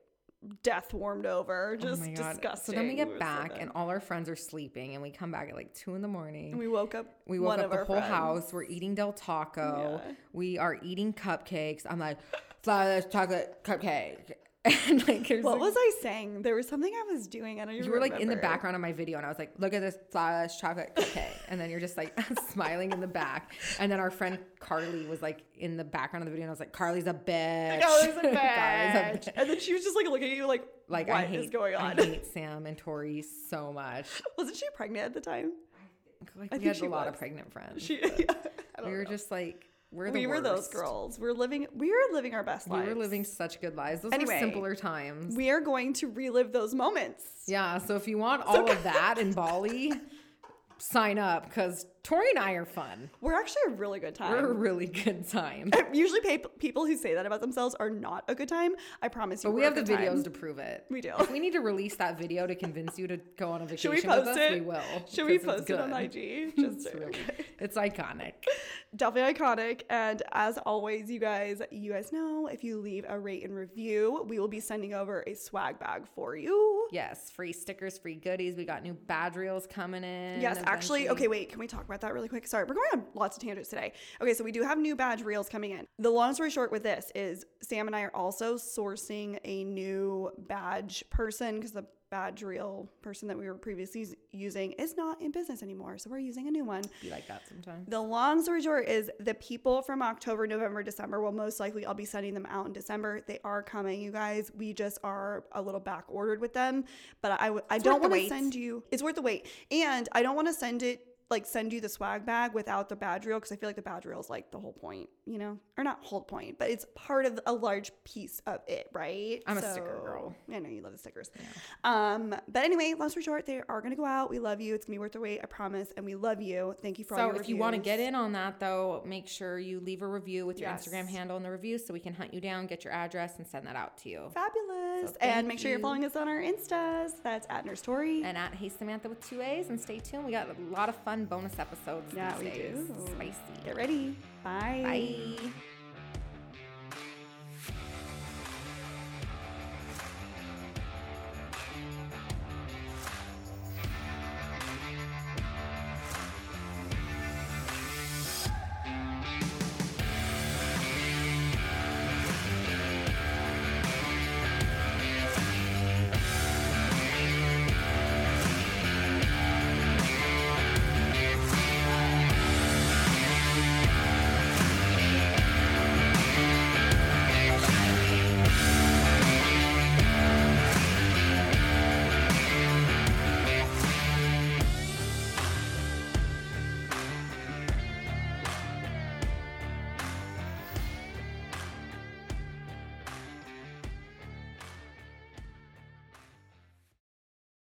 death warmed over. Just Oh my God. disgusting. So then we get back and all our friends are sleeping and we come back at like two in the morning. And we woke up. We woke up the whole friends. house. We're eating Del Taco. Yeah. We are eating cupcakes. I'm like, flour chocolate cupcake. <laughs> and like What like- was I saying? There was something I was doing. I don't even you were like in the background of my video and I was like, look at this flawless chocolate cupcake. And then you're just like <laughs> smiling in the back. And then our friend Carly was like in the background of the video and I was like, Carly's a bitch. Carly's a <laughs> Carly's bitch. And then she was just like looking at you like, Like what I is hate going on? I hate Sam and Tori so much. Wasn't she pregnant at the time? Like I we had a lot of pregnant friends. She, don't we were know. just like we're we were those girls. We're living. We were living our best We lives. We were living such good lives. Those Anyway, were simpler times. We are going to relive those moments. yeah. So if you want all of <laughs> that in Bali, sign up because Tori and I are fun. We're actually a really good time. We're a really good time. <laughs> Usually, people who say that about themselves are not a good time. I promise you. But we have the videos time. to prove it. We do. If we need to release that video to convince you to go on a vacation Should we post us, it? we will. Should we post it on. IG? <laughs> Just It's, really, it's iconic. <laughs> definitely iconic. And as always, you guys, you guys know if you leave a rate and review, we will be sending over a swag bag for you. Yes, free stickers, free goodies. We got new badge reels coming in. Yes, actually, okay, wait, can we talk about that really quick? Sorry, we're going on lots of tangents today. Okay, so we do have new badge reels coming in. The long story short with this is Sam and I are also sourcing a new badge person because the badge reel person that we were previously using is not in business anymore. So we're using a new one. Be like that sometimes. The long story short is the people from October, November, December will most likely I'll be sending them out in December. They are coming, you guys. We just are a little back ordered with them, but I I don't want to send you. It's worth the wait, and I don't want to send it like send you the swag bag without the badge reel because I feel like the badge reel is like the whole point, you know, or not whole point, but it's part of a large piece of it, right? I'm a sticker girl. I know you love the stickers. Um, but anyway, long story short, they are gonna go out. We love you. It's gonna be worth the wait, I promise, and we love you. Thank you for all So your if you want to get in on that though, make sure you leave a review with your Yes. Instagram handle in the review so we can hunt you down, get your address, and send that out to you. Fabulous. So and make sure you're following us on our Instas. That's at Nurse Tori. And at Hey Samantha with two A's, and stay tuned. We got a lot of fun bonus episodes. Yeah, these we days. do. Spicy. Get ready. Bye. Bye.